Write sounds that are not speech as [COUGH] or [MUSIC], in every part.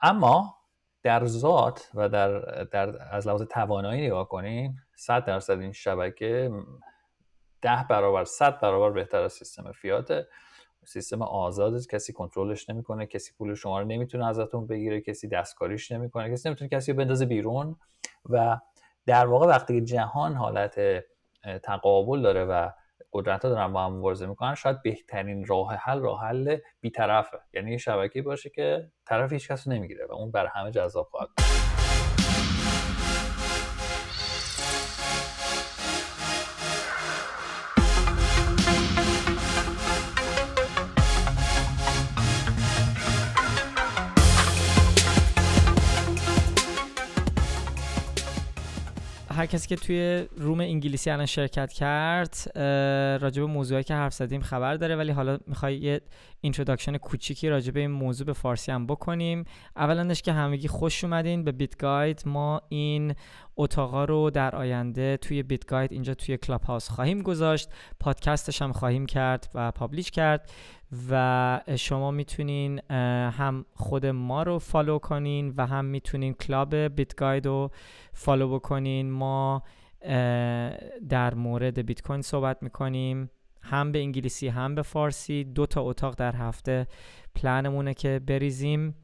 اما در ذات و در, در از لحاظ توانایی نگاه کنیم 100 درصد این شبکه ده برابر 100 برابر بهتر از سیستم فیاته. سیستم آزاد کسی کنترلش نمی‌کنه کسی پول شما رو نمی‌تونه ازتون بگیره کسی دستکاریش نمی‌کنه کسی نمی‌تونه کسی رو بندازه بیرون و در واقع وقتی جهان حالت تقابل داره و قدرت ها دارن با هم مبارزه می‌کنن شاید بهترین راه حل راه حل بیطرفه. یعنی یه شبکه باشه که طرف هیچ کس نمی‌گیره و اون بر همه جذاب خواهد هر کسی که توی room انگلیسی الان شرکت کرد راجب موضوعی که حرف زدیم خبر داره ولی حالا می‌خوای یه introduction کوچیکی راجب این موضوع به فارسی هم بکنیم. اولندش که همگی خوش اومدین به بیت گاید ما این اتاقا رو در آینده توی بیت گاید اینجا توی کلاب هاوس خواهیم گذاشت. پادکستش هم خواهیم کرد و publish کرد. و شما می‌تونین هم خود ما رو follow کنین و هم می‌تونین club بیت گاید رو فالو بکنین. ما در مورد بیت کوین صحبت می‌کنیم. هم به انگلیسی هم به فارسی. دو تا اتاق در هفته پلنمونه که بریزیم.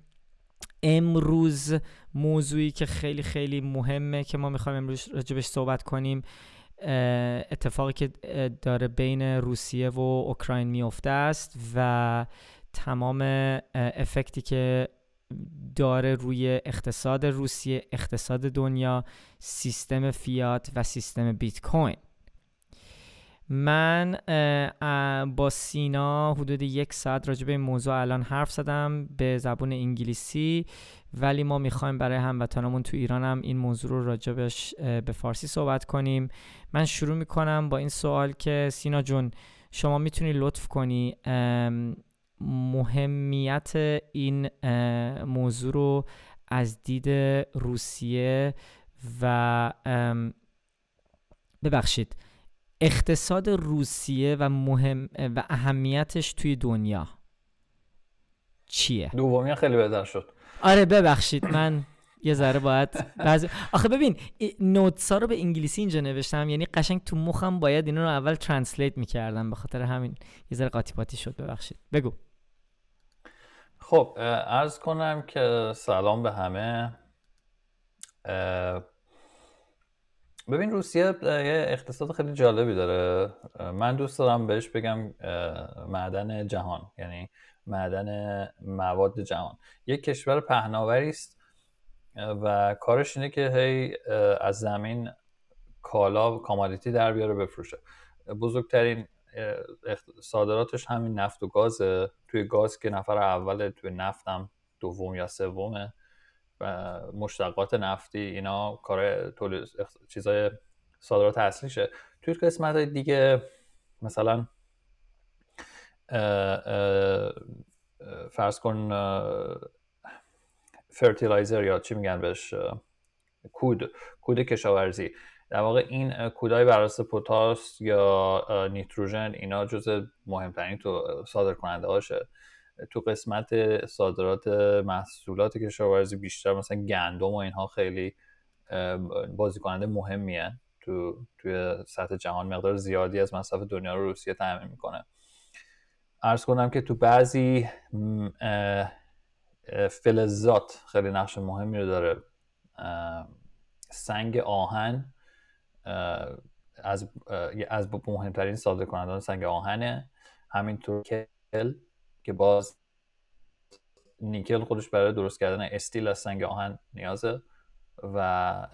امروز موضوعی که خیلی خیلی مهمه که ما می‌خوایم امروز راجبش صحبت کنیم اتفاقی که داره بین روسیه و اوکراین میفته است و تمام افکتی که داره روی اقتصاد روسیه اقتصاد دنیا سیستم فیات و سیستم بیت کوین. من با سینا حدود یک ساعت راجع به این موضوع الان حرف زدم به زبون انگلیسی ولی ما می‌خوایم برای هموطنامون تو ایران هم این موضوع رو راجبش به فارسی صحبت کنیم. من شروع می‌کنم با این سوال که سینا جون شما می‌تونی لطف کنی مهمیت این موضوع رو از دید روسیه و ببخشید. اقتصاد روسیه و مهم و اهمیتش توی دنیا چیه؟ دومی خیلی بهتر شد. آره ببخشید من یه ذره باید بعضی آخه ببین نوتس ها رو به انگلیسی اینجا نوشتم یعنی قشنگ تو مخم باید اینا رو اول ترنسلیت می‌کردم به خاطر همین یه ذره قاطی پاتی شد ببخشید. بگو. خب ارز کنم که سلام به همه. ببین روسیه یه اقتصاد خیلی جالبی داره. من دوست دارم بهش بگم معدن جهان. یعنی معدن مواد جهان. یک کشور پهناوری است و کارش اینه که هی از زمین کالا و کامادیتی در بیاره بفروشه. بزرگترین صادراتش همین نفت و گازه. توی گاز که نفر اول توی نفتم دوم یا سومه. مشتقات نفتی اینا کار تولید چیزای صادرات اصلیشه. توی قسمت دیگه مثلا فرض کن fertilizer یا چی میگن بهش کود کود کشاورزی. در واقع این کودای بر پوتاس یا نیتروژن اینا جز مهمترین تو صادر کننده هاشه. تو قسمت صادرات محصولات کشاورزی بیشتر مثلا گندم و اینها خیلی بازی کننده مهمیه. تو توی سطح جهان مقدار زیادی از مصرف دنیا رو روسیه تامین می‌کنه. ارز کنم که تو بعضی فلزات خیلی نقش مهمی رو داره. سنگ آهن از از مهمترین صادر کنندگان سنگ آهنه. همینطور کل که باز نیکل خودش برای درست کردن استیل از سنگ آهن نیازه و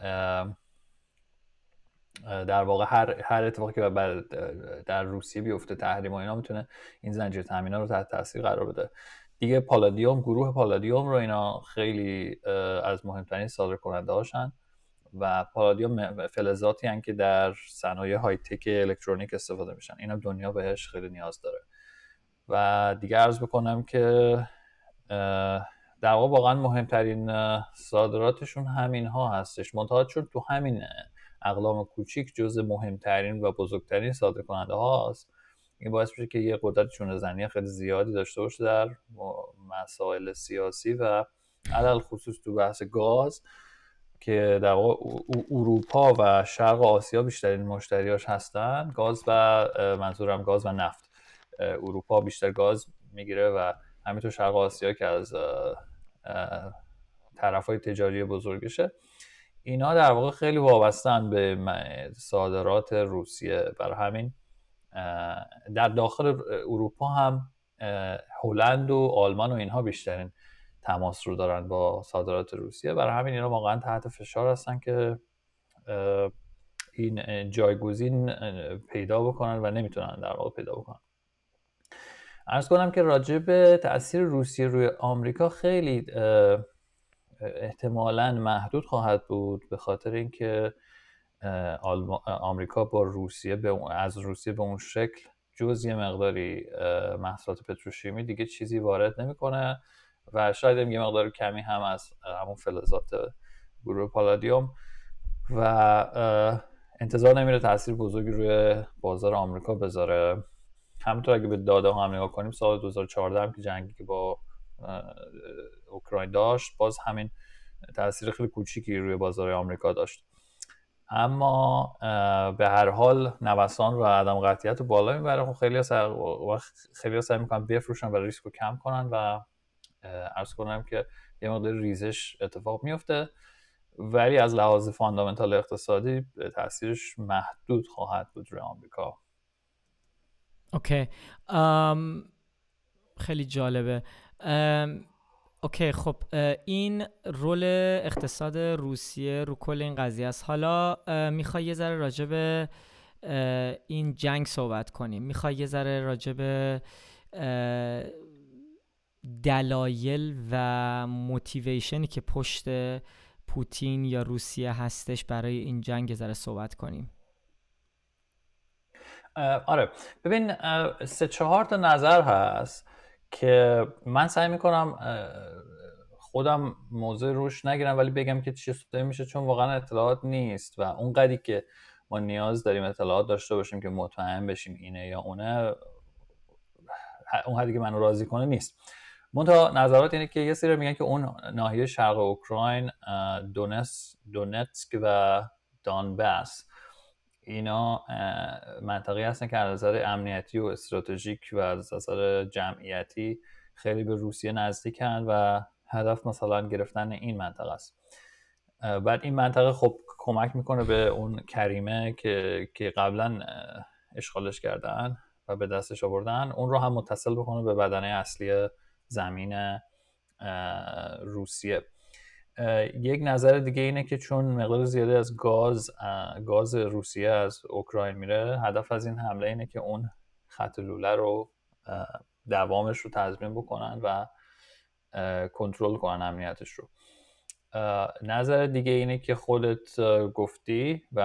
در واقع هر, هر اتفاقی که در روسیه بیفته تحریم و اینا می‌تونه این زنجیره تامین رو تحت تاثیر قرار بده. دیگه پالادیوم گروه پالادیوم رو اینا خیلی از مهمترین صادر کننده هاشن و پالادیوم فلزاتی هن که در صنایع های تک الکترونیک استفاده میشن. اینا دنیا بهش خیلی نیاز داره. و دیگه عرض بکنم که در واقع واقعا مهمترین صادراتشون همین ها هستش. منتها چون تو همین اقلام کوچیک جز مهمترین و بزرگترین صادر کننده هاست این باعث میشه که یه قدرت چونه زنی خیلی زیادی داشته باشه در مسائل سیاسی و علل خصوص تو بحث گاز که در واقع اروپا و شرق آسیا بیشترین مشتریاش هستن گاز و منظورم گاز و نفت. اروپا بیشتر گاز می‌گیره و همینطور شرق آسیا که از طرف های تجاری بزرگشه. اینا در واقع خیلی وابستن به صادرات روسیه. برای همین در داخل اروپا هم هلند و آلمان و اینها بیشترین تماس رو دارن با صادرات روسیه. برای همین اینا واقعا تحت فشار هستن که این جایگزین پیدا بکنن و نمی‌تونن در واقع پیدا بکنن. ارز کنم که راجع به تاثیر روسیه روی آمریکا خیلی احتمالا محدود خواهد بود به خاطر اینکه آمریکا با روسیه به از روسیه به اون شکل جز یه مقداری محصولات پتروشیمی دیگه چیزی وارد نمی‌کنه و شاید یه مقدار کمی هم از همون فلزات گروه پالادیوم و انتظار نمیره تاثیر بزرگی روی بازار آمریکا بذاره. همونطور اگه به داده ها هم نگاه کنیم سال 2014 هم که جنگی که با اوکراین داشت باز همین تاثیر خیلی کوچیکی روی بازار آمریکا داشت. اما به هر حال نوسان و عدم قطعیت رو بالا می‌بره. خب خیلی خیلی سعی می‌کنن بفروشن و ریسک رو کم کنن و ارز کنم که یه مقدار ریزش اتفاق میفته ولی از لحاظ فاندامنتال اقتصادی تاثیرش محدود خواهد بود روی آمریکا. okay. خیلی جالبه. okay خب این role اقتصاد روسیه رو کل این قضیه است. حالا می‌خوای یه ذره راجع به این جنگ صحبت کنیم. می‌خوای یه ذره راجع به دلایل و motivation ی که پشت پوتین یا روسیه هستش برای این جنگ ذره صحبت کنیم. آره. ببین سه چهار تا نظر هست که من سعی می‌کنم خودم موضوع روش نگیرم ولی بگم که چی شده میشه چون واقعا اطلاعات نیست. و اون قدی که ما نیاز داریم اطلاعات داشته باشیم که مطمئن بشیم اینه یا اونه اون حدی که منو راضی کنه نیست. منتها نظرات اینه که یه سری میگن که اون ناحیه شرق اوکراین دونس دونتسک و دانباس اینا منطقی هستن که از نظر امنیتی و استراتژیک و از نظر جمعیتی خیلی به روسیه نزدیکن و هدف مثلا گرفتن این منطقه است. بعد این منطقه خب کمک می‌کنه به اون کریمه که که قبلا اشغالش کردن و به دستش آوردن اون رو هم متصل بکنه به بدنه اصلی زمین روسیه. یک نظر دیگه اینه که چون مقدار زیاده از گاز گاز روسیه از اوکراین میره هدف از این حمله اینه که اون خط لوله رو دوامش رو تضمین بکنن و کنترل کنن امنیتش رو. نظر دیگه اینه که خودت گفتی و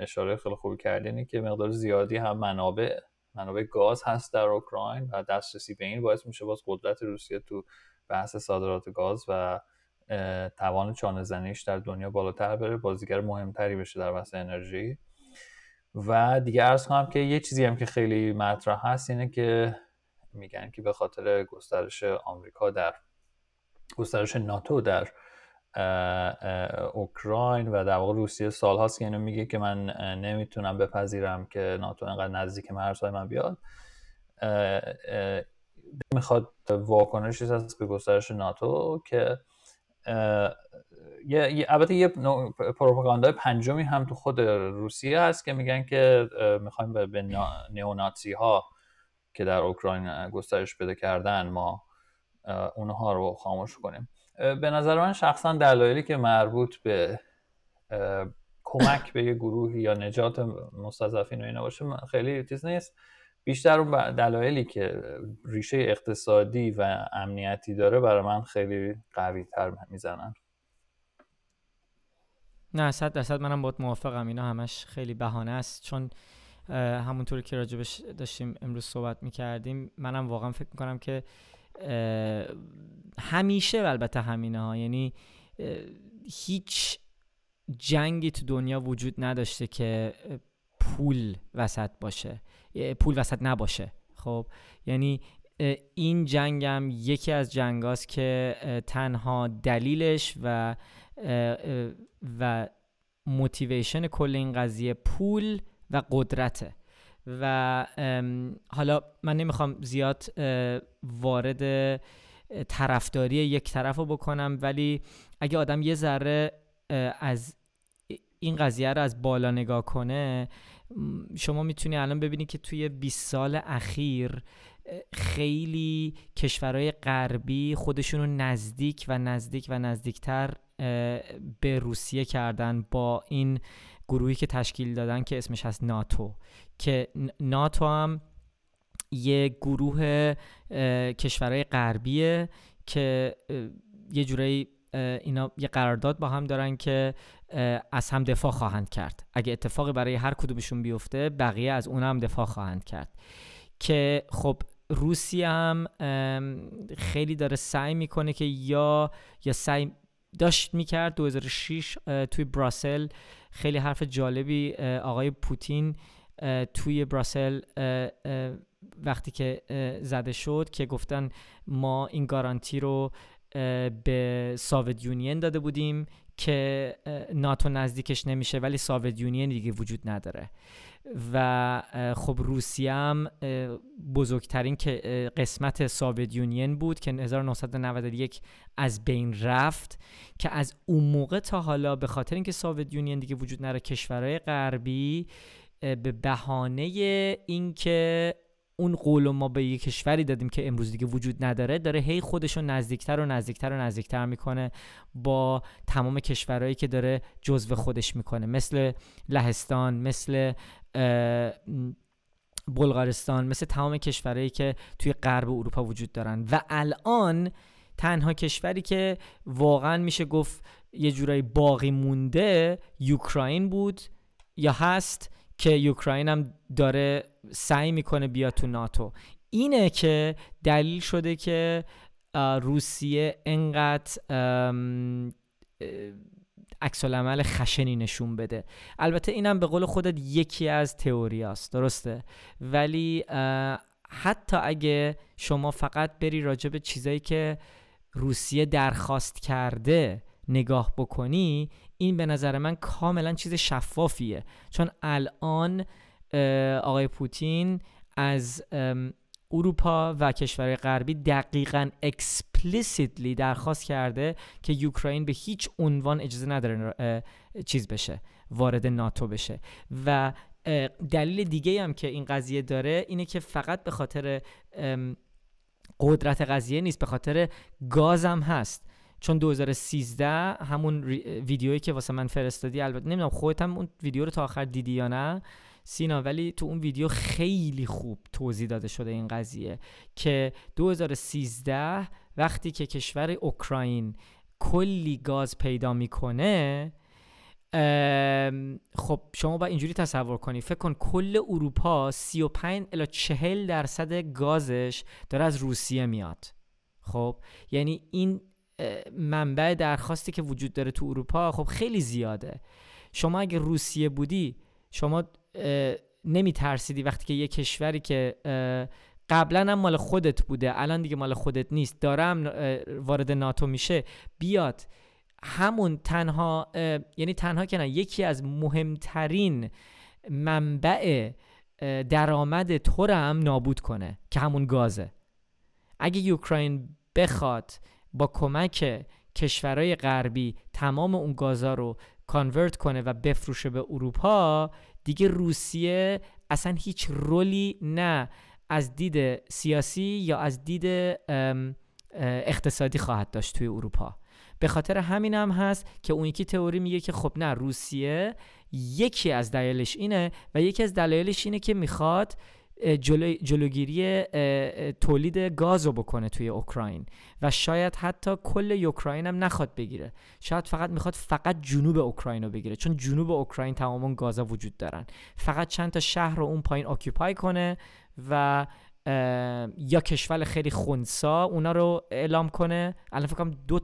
اشاره خیلی خوبی کردی اینه که مقدار زیادی هم منابع منابع گاز هست در اوکراین و دسترسی به این باعث میشه باز قدرت روسیه تو بحث صادرات گاز و توان چانه زنیش در دنیا بالاتر بره بازیگر مهمتری بشه در بحث انرژی. و دیگه ارز کنم که یه چیزی هم که خیلی مطرح هست اینه که میگن که به خاطر گسترش آمریکا در گسترش ناتو در اوکراین و در واقع روسیه سال هاست که اینو میگه که من نمی‌تونم بپذیرم که ناتو انقدر نزدیک مرزهای من بیاد. می‌خواد واکنشی هست به گسترش ناتو که یه البته یه پروپاگاندای پنجمی هم تو خود روسیه هست که میگن که می‌خوایم به نیوناتسی ها که در اوکراین گسترش پیدا کردن ما اونها رو خاموش کنیم. به نظر من شخصا دلایلی که مربوط به کمک به یه گروه یا نجات مستضعفین و اینا باشه خیلی چیز نیست. بیشتر اون دلایلی که ریشه اقتصادی و امنیتی داره برای من خیلی قوی تر می‌زنن. نه صد درصد منم باید موافقم. اینا همش خیلی بهانه است. چون همونطوری که راجبش داشتیم امروز صحبت می‌کردیم منم واقعا فکر می‌کنم که همیشه البته همینه ها یعنی هیچ جنگی تو دنیا وجود نداشته که پول وسط باشه. پول وسط نباشه. خب یعنی این جنگم یکی از جنگاست که تنها دلیلش و و موتیویشن کل این قضیه پول و قدرته. و حالا من نمی‌خوام زیاد وارد طرفداری یک طرف رو بکنم ولی اگه آدم یه ذره از این قضیه رو از بالا نگاه کنه شما می‌تونی الان ببینی که توی 20 سال اخیر خیلی کشورهای غربی خودشون رو نزدیک و نزدیک و نزدیکتر به روسیه کردن با این گروهی که تشکیل دادن که اسمش هست ناتو. که ناتو هم یه گروه کشورهای غربیه که یه جورایی اینا یه قرارداد با هم دارن که از هم دفاع خواهند کرد. اگه اتفاقی برای هر کدومشون بیفته بقیه از اون هم دفاع خواهند کرد. که خب روسیه هم خیلی داره سعی می‌کنه که یا یا سعی داشت می‌کرد 2006 توی براسل. خیلی حرف جالبی آقای پوتین توی براسل وقتی که زده شد که گفتن ما این گارانتی رو به ساوید یونین داده بودیم که ناتو نزدیکش نمیشه ولی ساوید یونین دیگه وجود نداره. و خب روسیه هم بزرگترین که قسمت ساوید یونین بود که 1991 از بین رفت که از اون موقع تا حالا به خاطر اینکه ساوید یونین دیگه وجود نداره کشورهای غربی به بهانه اینکه اون قول ما به یک کشوری دادیم که امروز دیگه وجود نداره داره هی خودشو نزدیکتر و نزدیکتر و نزدیکتر می‌کنه با تمام کشورهایی که داره جزو خودش می‌کنه. مثل لهستان مثل بلغارستان مثل تمام کشورهایی که توی غرب اروپا وجود دارن. و الان تنها کشوری که واقعا میشه گفت یه جورایی باقی مونده یوکراین بود یا هست که یوکراین هم داره سعی می‌کنه بیاد تو ناتو. اینه که دلیل شده که روسیه انقدر عکس العمل خشنی نشون بده. البته اینم به قول خودت یکی از تئوریاست درسته؟ ولی حتی اگه شما فقط بری راجع به چیزایی که روسیه درخواست کرده نگاه بکنی این به نظر من کاملا چیز شفافیه. چون الان آقای پوتین از اروپا و کشورهای غربی دقیقا اکسپلیسیتلی درخواست کرده که یوکراین به هیچ عنوان اجازه نداره چیز بشه وارد ناتو بشه. و دلیل دیگه هم که این قضیه داره اینه که فقط به خاطر قدرت قضیه نیست به خاطر گازم هست. چون 2013 همون ویدیویی که واسه من فرستادی البته نمی‌دونم خودت هم اون ویدیو رو تا آخر دیدی یا نه سینا ولی تو اون ویدیو خیلی خوب توضیح داده شده این قضیه که 2013 وقتی که کشور اوکراین کلی گاز پیدا می‌کنه خب شما با اینجوری تصور کنی فکر کن کل اروپا 35 الی 40 درصد گازش داره از روسیه میاد. خب یعنی این منبع درخواستی که وجود داره تو اروپا خب خیلی زیاده. شما اگه روسیه بودی شما نمی ترسیدی وقتی که یه کشوری که قبلا هم مال خودت بوده الان دیگه مال خودت نیست دارم وارد ناتو میشه بیاد. همون تنها یعنی تنها که نه یکی از مهمترین منبع درآمد تو هم نابود کنه که همون گازه. اگه یوکراین بخواد با کمک کشورهای غربی تمام اون گازا رو کانورت کنه و بفروشه به اروپا دیگه روسیه اصلا هیچ رولی نه از دید سیاسی یا از دید اقتصادی خواهد داشت توی اروپا. به خاطر همین هم هست که اون یکی تئوری میگه که خب نه روسیه یکی از دلایلش اینه و یکی از دلایلش اینه که می‌خواد جلوگیری تولید گاز رو بکنه توی اوکراین. و شاید حتی کل اوکراین هم نخواد بگیره. شاید فقط می‌خواد فقط جنوب اوکراین رو بگیره. چون جنوب اوکراین تمام اون گازا وجود دارن. فقط چند تا شهر رو اون پایین اکیپای کنه و یا کشور خیلی خونسا اونا رو اعلام کنه. الان فکر دو,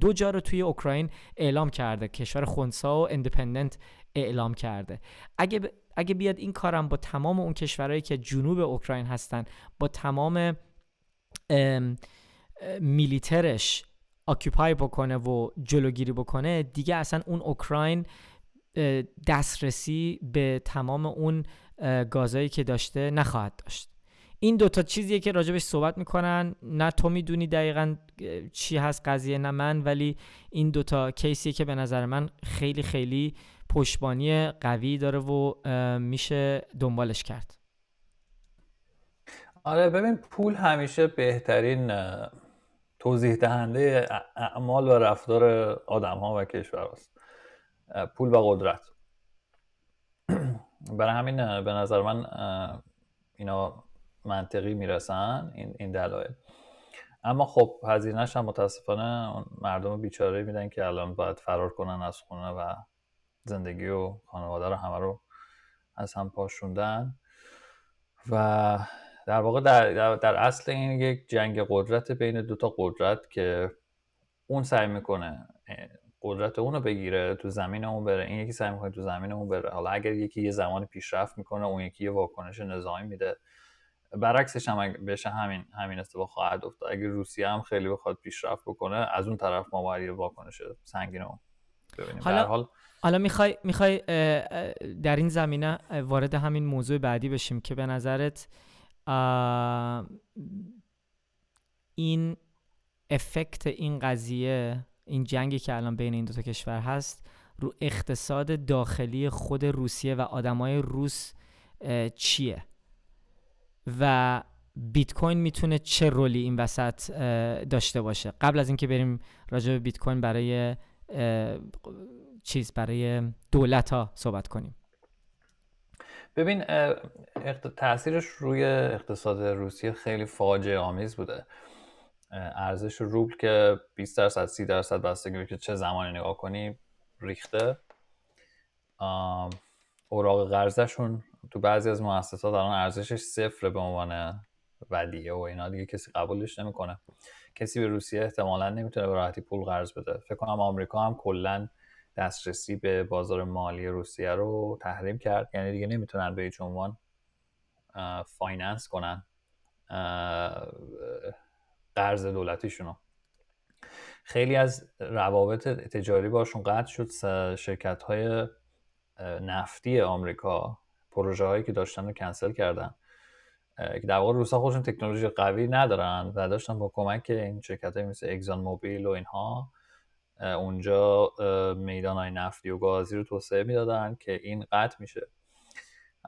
دو جا رو توی اوکراین اعلام کرده. کشور خونسا و اندپندنت اعلام کرده. اگه اگه بیاد این کارم با تمام اون کشورهایی که جنوب اوکراین هستن با تمام میلیترش آکیپای بکنه و جلوگیری بکنه دیگه اصلا اون اوکراین دسترسی به تمام اون گازایی که داشته نخواهد داشت. این دوتا چیزیه که راجبش صحبت می‌کنن. نه تو می‌دونی دقیقا چی هست قضیه نه من ولی این دوتا کیسیه که به نظر من خیلی خیلی پشتبانی قوی داره و میشه دنبالش کرد. آره ببین پول همیشه بهترین توضیح دهنده اعمال و رفتار آدم ها و کشور هست پول و قدرت. [CLEARS THROAT] برای همین به نظر من اینا منطقی می‌رسن این, این دلایل. اما خب هزینهش هم متاسفانه مردم بیچاره میدن که الان باید فرار کنن از خونه و زندگی و خانواده رو همه رو از هم پاشوندن. و در واقع در, در, اصل این یک جنگ قدرت بین دو تا قدرت که اون سعی می‌کنه قدرت اونو بگیره تو زمین اون بره این یکی سعی می‌کنه تو زمین اون بره. حالا اگر یکی یه زمان پیشرفت می‌کنه اون یکی یه واکنش نظامی میده. برعکسش هم بشه همین همین اتفاق خواهد افتاد. اگر روسیه هم خیلی بخواد پیشرفت بکنه از اون طرف ما باید واکنش سنگین حالا حال حالا می‌خوای می‌خوای در این زمینه وارد همین موضوع بعدی بشیم که به نظرت این افکت این قضیه این جنگی که الان بین این دو تا کشور هست رو اقتصاد داخلی خود روسیه و آدمای روس چیه؟ و بیت کوین می‌تونه چه رولی این وسط داشته باشه؟ قبل از اینکه بریم راجع به بیت کوین برای چیز برای دولت ها صحبت کنیم. ببین تاثیرش روی اقتصاد روسیه خیلی فاجعه آمیز بوده. ارزش روبل که 20 درصد 30 درصد بستگی که چه زمانی نگاه کنی ریخته. اوراق قرضشون تو بعضی از مؤسسات الان ارزشش صفر به عنوان ودیعه و اینا دیگه کسی قبولش نمی‌کنه. کسی به روسیه احتمالا نمی‌تونه به راحتی پول قرض بده. فکر کنم آمریکا هم کلا دسترسی به بازار مالی روسیه رو تحریم کرد. یعنی دیگه نمی‌تونن به هیچ عنوان finance کنن قرض دولتیشون خیلی از روابط تجاری باشون قطع شد. شرکت های نفتی آمریکا پروژه هایی که داشتن رو کنسل کردن. که در واقع روسا خودشون تکنولوژی قوی ندارن و داشتن با کمک این شرکت های مثل Exxon Mobil و اینها اونجا میدان های نفتی و گازی رو توسعه می‌دادن که این قطع میشه.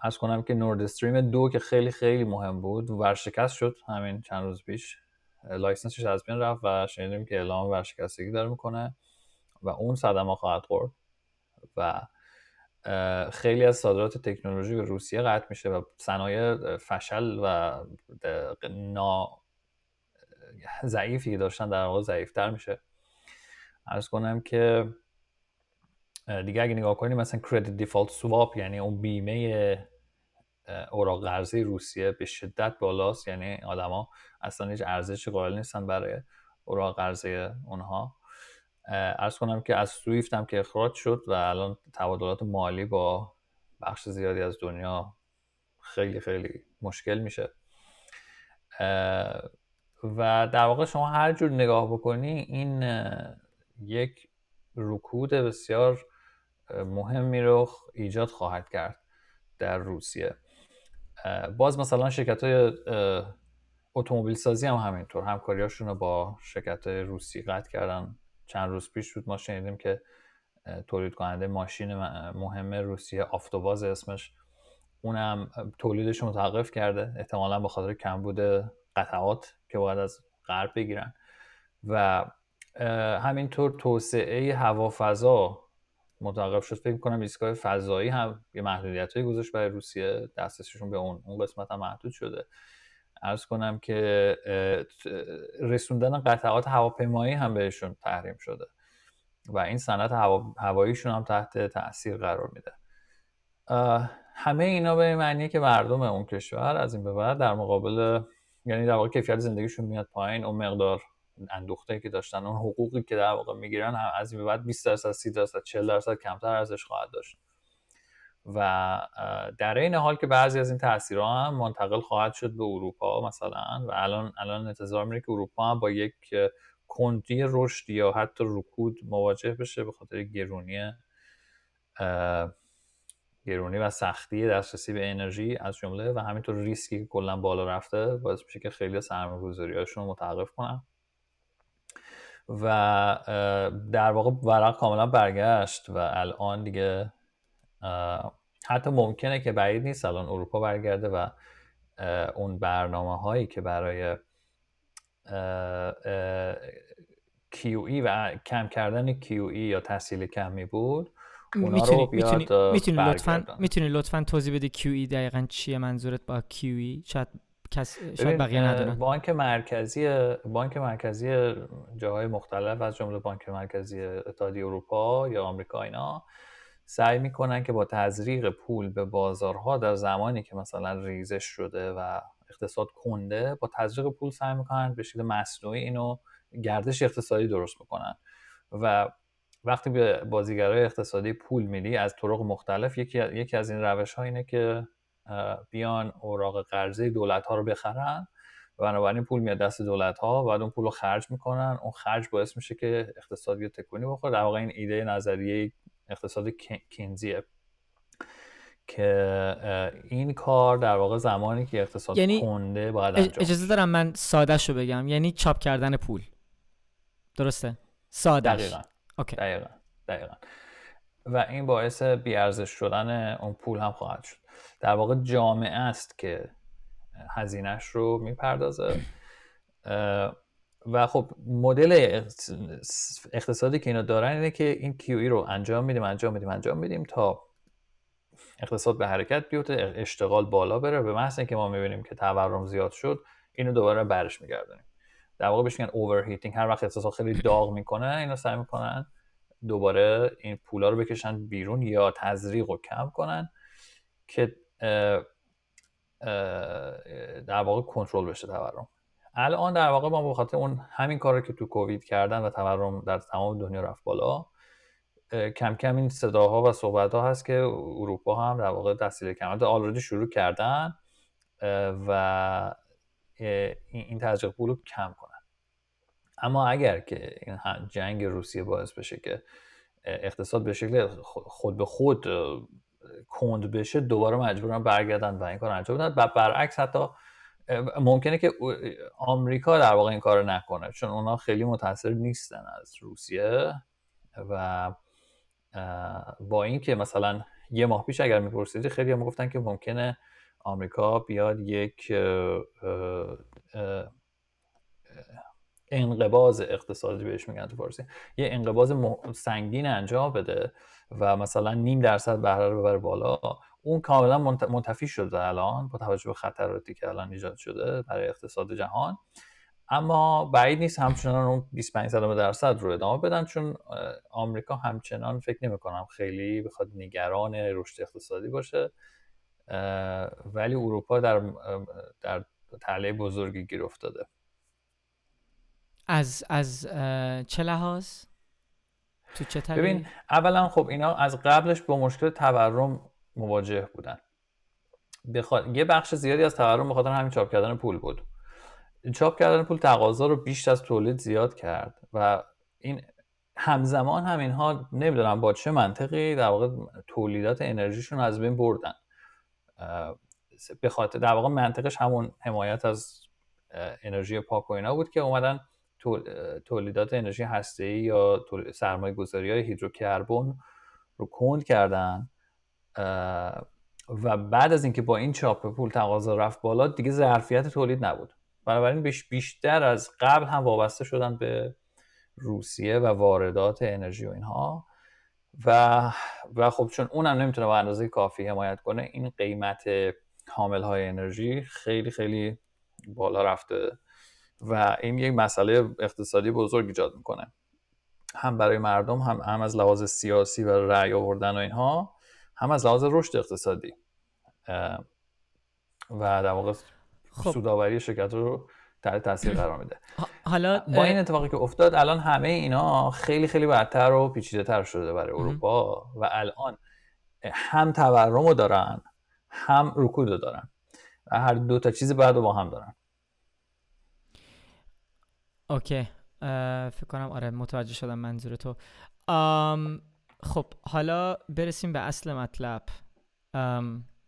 عرض کنم که Nord Stream دو که خیلی خیلی مهم بود ورشکست شد همین چند روز پیش. license ش از بین رفت و شنیدیم که اعلام ورشکستگی داره می‌کنه و اون صدمه خواهد خورد و خیلی از صادرات تکنولوژی به روسیه قطع میشه و صنایع فشل و نا ضعیفی که داشتن در واقع ضعیفتر میشه. عرض کنم که دیگه اگه نگاه کنیم مثلا کردیت دیفالت سواپ یعنی اون بیمه اوراق قرضی روسیه به شدت بالاست. یعنی آدما اصلا هیچ ارزشی قائل نیستن برای اوراق قرضی اونها. ارز کنم که از سویفت هم که اخراج شد و الان تبادلات مالی با بخش زیادی از دنیا خیلی خیلی مشکل میشه. و در واقع شما هر جور نگاه بکنی این یک رکود بسیار مهمی رو ایجاد خواهد کرد در روسیه. باز مثلا شرکت های اتومبیل سازی هم همینطور همکاریاشون رو با شرکت روسی قطع کردن. چند روز پیش بود ما شنیدیم که تولید کننده ماشین مهم روسیه آفتوباز اسمش. اونم تولیدش متوقف کرده. احتمالا به خاطر کمبود قطعات که باید از غرب بگیرن. و همینطور توسعه هوافضا متوقف شد. فکر کنم ایستگاه فضایی هم یه محدودیت های گذاشت برای روسیه. دسترسیشون به اون اون قسمت هم محدود شده. ارز کنم که رسوندن قطعات هواپیمایی هم بهشون تحریم شده و این صنعت هوا... هواییشون هم تحت تاثیر قرار میده. همه اینا به معنی که مردم اون کشور از این به بعد در مقابل یعنی در واقع کیفیت زندگیشون میاد پایین اون مقدار اندوخته که داشتن اون حقوقی که در واقع می‌گیرن هم از این به بعد 20 درصد 30 درصد 40 درصد کمتر ارزش خواهد داشت. و در این حال که بعضی از این تاثیرها هم منتقل خواهد شد به اروپا مثلا و الان الان انتظار میره که اروپا هم با یک کندی رشد یا حتی رکود مواجه بشه به خاطر گرونی گرونی و سختی دسترسی به انرژی از جمله و همینطور ریسکی که کلا بالا رفته باعث میشه که خیلی سرمایه‌گذاری هاشون رو متوقف کنن. و در واقع ورق کاملا برگشت و الان دیگه حتی ممکنه که بعید نیست الان اروپا برگرده و اون برنامه هایی که برای QE و کم کردن QE یا تحصیل کمی بود می‌تونی می‌تونی لطفا می‌تونی لطفا توضیح بدی QE دقیقا چیه؟ منظورت با QE شاید کس شاید بقیه ندونن. بانک مرکزی بانک مرکزی جاهای مختلف از جمله بانک مرکزی اتحادیه اروپا یا آمریکا اینا سعی می‌کنن که با تزریق پول به بازارها در زمانی که مثلا ریزش شده و اقتصاد کنده با تزریق پول سعی می‌کنن به شکل مصنوعی اینو گردش اقتصادی درست بکنن. و وقتی به بازیگرای اقتصادی پول میدی از طرق مختلف یکی, یکی از این روش ها اینه که بیان اوراق قرضه دولت ها رو بخرن. و بنابراین پول میاد دست دولت ها بعد اون پول رو خرج می‌کنن. اون خرج باعث میشه که اقتصادی تکونی بخوره. در واقع این ایده نظریه اقتصاد کینزیه که این کار در واقع زمانی که اقتصاد یعنی کنده باید انجام اجازه دارم من ساده شو بگم. یعنی چاپ کردن پول. درسته؟ ساده دقیقا. اوکی. دقیقا. دقیقا. و این باعث بیارزش شدن اون پول هم خواهد شد. در واقع جامعه است که هزینهش رو می‌پردازه. و خب مدل اقتصادی که اینا دارن اینه که این کیوی رو انجام میدیم انجام میدیم انجام میدیم تا اقتصاد به حرکت بیفته اشتغال بالا بره. به محض اینکه ما می‌بینیم که تورم زیاد شد اینو دوباره برش میگردونیم. در واقع بهش میگن overheating هر وقت اقتصاد خیلی داغ می‌کنه اینو سعی می‌کنن دوباره این پولا رو بکشن بیرون یا تزریق رو کم کنن که در واقع کنترل بشه تورم. الان در واقع ما به اون همین کار که تو کووید کردن و تورم در تمام دنیا رفت بالا کم کم این صداها و صحبت ها هست که اروپا هم در واقع تحصیل کمرد already شروع کردن و این تزریق پول رو کم کنن. اما اگر که جنگ روسیه باعث بشه که اقتصاد به شکل خود به خود کند بشه دوباره مجبورن برگردن و این کار انجام بدن. و برعکس حتی ممکنه که آمریکا در واقع این کار نکنه چون اونا خیلی متاثر نیستن از روسیه و با اینکه مثلا یه ماه پیش اگر میپرسیدی خیلی هم گفتن که ممکنه آمریکا بیاد یک انقباز اقتصادی بهش میگن تو فارسی یه انقباز سنگین انجام بده و مثلا نیم درصد بهره رو ببره بالا. اون کاملا منتفی شده الان با توجه به خطراتی که الان ایجاد شده برای اقتصاد جهان. اما بعید نیست همچنان اون 25 درصد رو ادامه بدن چون آمریکا همچنان فکر نمی کنم خیلی بخواد نگران رشد اقتصادی باشه. ولی اروپا در در تله بزرگی گیر افتاده. از از چه لحاظ؟ تو چه ببین اولا خب اینا از قبلش با مشکل تورم مواجه بودن. بخواد یه بخش زیادی از تورم بخاطر همین چاپ کردن پول بود. چاپ کردن پول تقاضا رو بیش از تولید زیاد کرد و این همزمان هم اینها نمی‌دونم با چه منطقی در واقع تولیدات انرژیشون از بین بردن. به خاطر در واقع منطقش همون حمایت از انرژی پاک و اینا بود که اومدن تولیدات انرژی هسته‌ای یا سرمایه گذاری هیدروکربن رو کند کردن. و بعد از اینکه با این چاپ پول تقاضا رفت بالا دیگه ظرفیت تولید نبود. بنابراین بیشتر از قبل هم وابسته شدن به روسیه و واردات انرژی و اینها. و و خب چون اونم نمی‌تونه با اندازه کافی حمایت کنه این قیمت حامل های انرژی خیلی خیلی بالا رفته و این یک مسئله اقتصادی بزرگ ایجاد می‌کنه. هم برای مردم هم, هم از لحاظ سیاسی و رأی آوردن و اینها. هم از لحاظ رشد اقتصادی و در واقع خب. سوداوری شرکت رو تحت تاثیر [CLEARS THROAT] قرار میده. حالا با این اتفاقی که افتاد الان همه اینا خیلی خیلی بدتر و پیچیده تر شده برای اروپا و الان هم تورم رو دارن هم رکود رو دارن و هر دو تا چیز باید با هم دارن. اوکی. فکر کنم آره متوجه شدم منظور تو. خب حالا برسیم به اصل مطلب.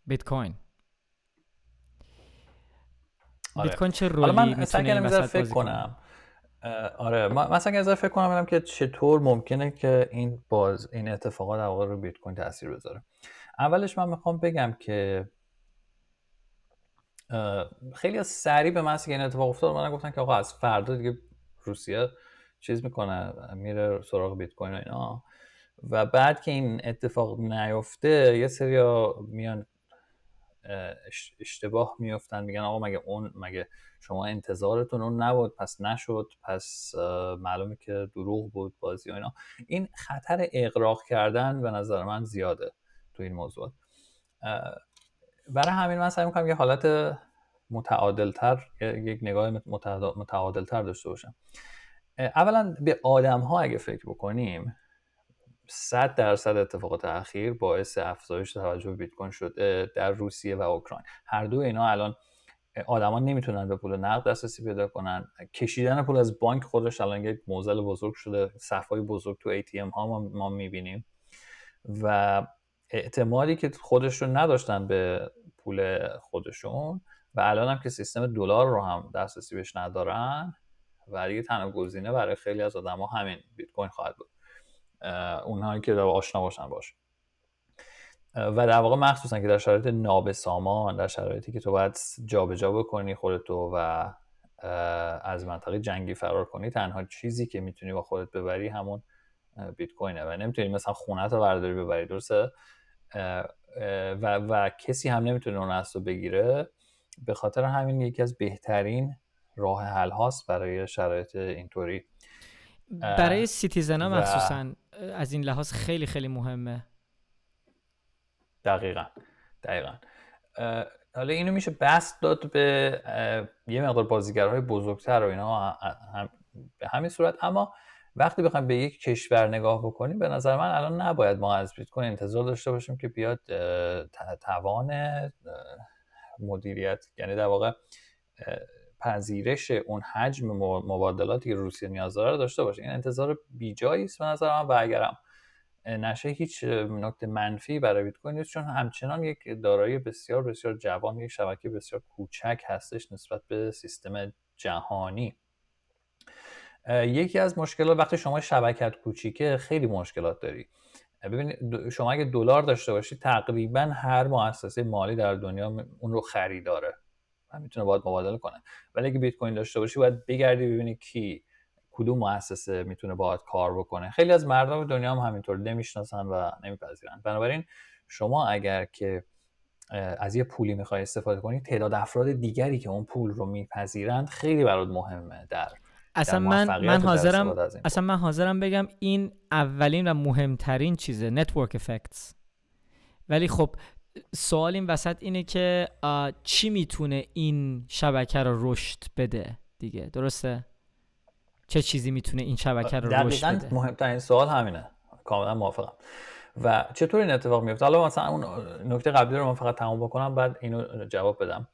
بیت کوین آره. بیت کوین چه رولی من می‌تونه فکر کنم. آره. مثلا اگر فکر کنم که چطور ممکنه که این باز این اتفاقات در واقع رو بیت کوین تاثیر بذاره. اولش من می‌خوام بگم که خیلی سریع به من این اتفاق افتاد من گفتن که آقا از فردا دیگه روسیه چیز می‌کنه میره سراغ بیت کوین و اینا. و بعد که این اتفاق نیفته یه سری میان اشتباه میفتن میگن آقا مگه اون مگه شما انتظارتون اون نبود پس نشد پس معلومه که دروغ بود بازی و اینا. این خطر اقراق کردن به نظر من زیاده تو این موضوع. برای همین من سعی می‌کنم یه حالت متعادلتر یک نگاه متعادلتر داشته باشم. اولا به آدم ها اگه فکر بکنیم 100 درصد اتفاقات اخیر باعث افزایش توجه بیت کوین شده در روسیه و اوکراین. هر دو اینا الان آدما نمی‌تونن به پول نقد دسترسی پیدا کنن. کشیدن پول از بانک خودش الان یک موزل بزرگ شده. صفای بزرگ تو ATM ها ما, ما می‌بینیم. و اعتمادی که خودشون نداشتن به پول خودشون و الان هم که سیستم دلار رو هم دسترسی بهش ندارن و دیگه تنها گزینه برای خیلی از آدما همین بیت کوین خواهد بود. اونهایی که آشنا باشن باش. و در واقع مخصوصا که در شرایط نابسامان در شرایطی که تو باید جابجا بکنی خودتو و از منطقه جنگی فرار کنی تنها چیزی که می‌تونی با خودت ببری همون بیت کوینه و نمی‌تونی مثلا خونه تو برداری ببری درسته؟ و, و کسی هم نمی‌تونه اون ازت بگیره. به خاطر همین یکی از بهترین راه حل هاست برای شرایط اینطوری. برای citizen ها مخصوصا. از این لحاظ خیلی خیلی مهمه. دقیقا. دقیقا. حالا اینو میشه بسط داد به یه مقدار بازیگرهای بزرگتر و اینا هم به همین صورت. اما وقتی بخوایم به یک کشور نگاه بکنیم به نظر من الان نباید ما از بیت کوین انتظار داشته باشیم که بیاد توان مدیریت یعنی در واقع پذیرش اون حجم مبادلاتی که روسیه نیاز داره داشته باشه. این انتظار بیجایی است به نظر من و اگرم نشه هیچ نکته منفی برای بیت کوین نیست چون همچنان یک دارایی بسیار بسیار جوان یک شبکه بسیار کوچک هستش نسبت به سیستم جهانی. یکی از مشکلات وقتی شما شبکت کوچیکه خیلی مشکلات داری. ببینید شما اگه دلار داشته باشید تقریبا هر مؤسسه مالی در دنیا اون رو خریداره. و می‌تونه باهات مبادله کنه ولی اگه بیت کوین داشته باشی باید بگردی ببینی کی کدوم مؤسسه می‌تونه باهات کار بکنه. خیلی از مردم دنیا هم همینطور نمی‌شناسن و نمیپذیرن. بنابراین شما اگر که از یه پولی می‌خوای استفاده کنی تعداد افراد دیگری که اون پول رو میپذیرند خیلی برات مهمه در اصلا من من حاضرم اصلا من حاضرم بگم این اولین و مهمترین چیزه network effects ولی خب سوال این وسط اینه که چی می‌تونه این شبکه رو رشد بده دیگه؟ درسته؟ چه چیزی می‌تونه این شبکه رو رشد بده؟ مهمترین سوال همینه. کاملا موافقم. و چطور این اتفاق میفته حالا مثلا اون نکته قبلی رو من فقط تمام بکنم بعد اینو جواب بدم.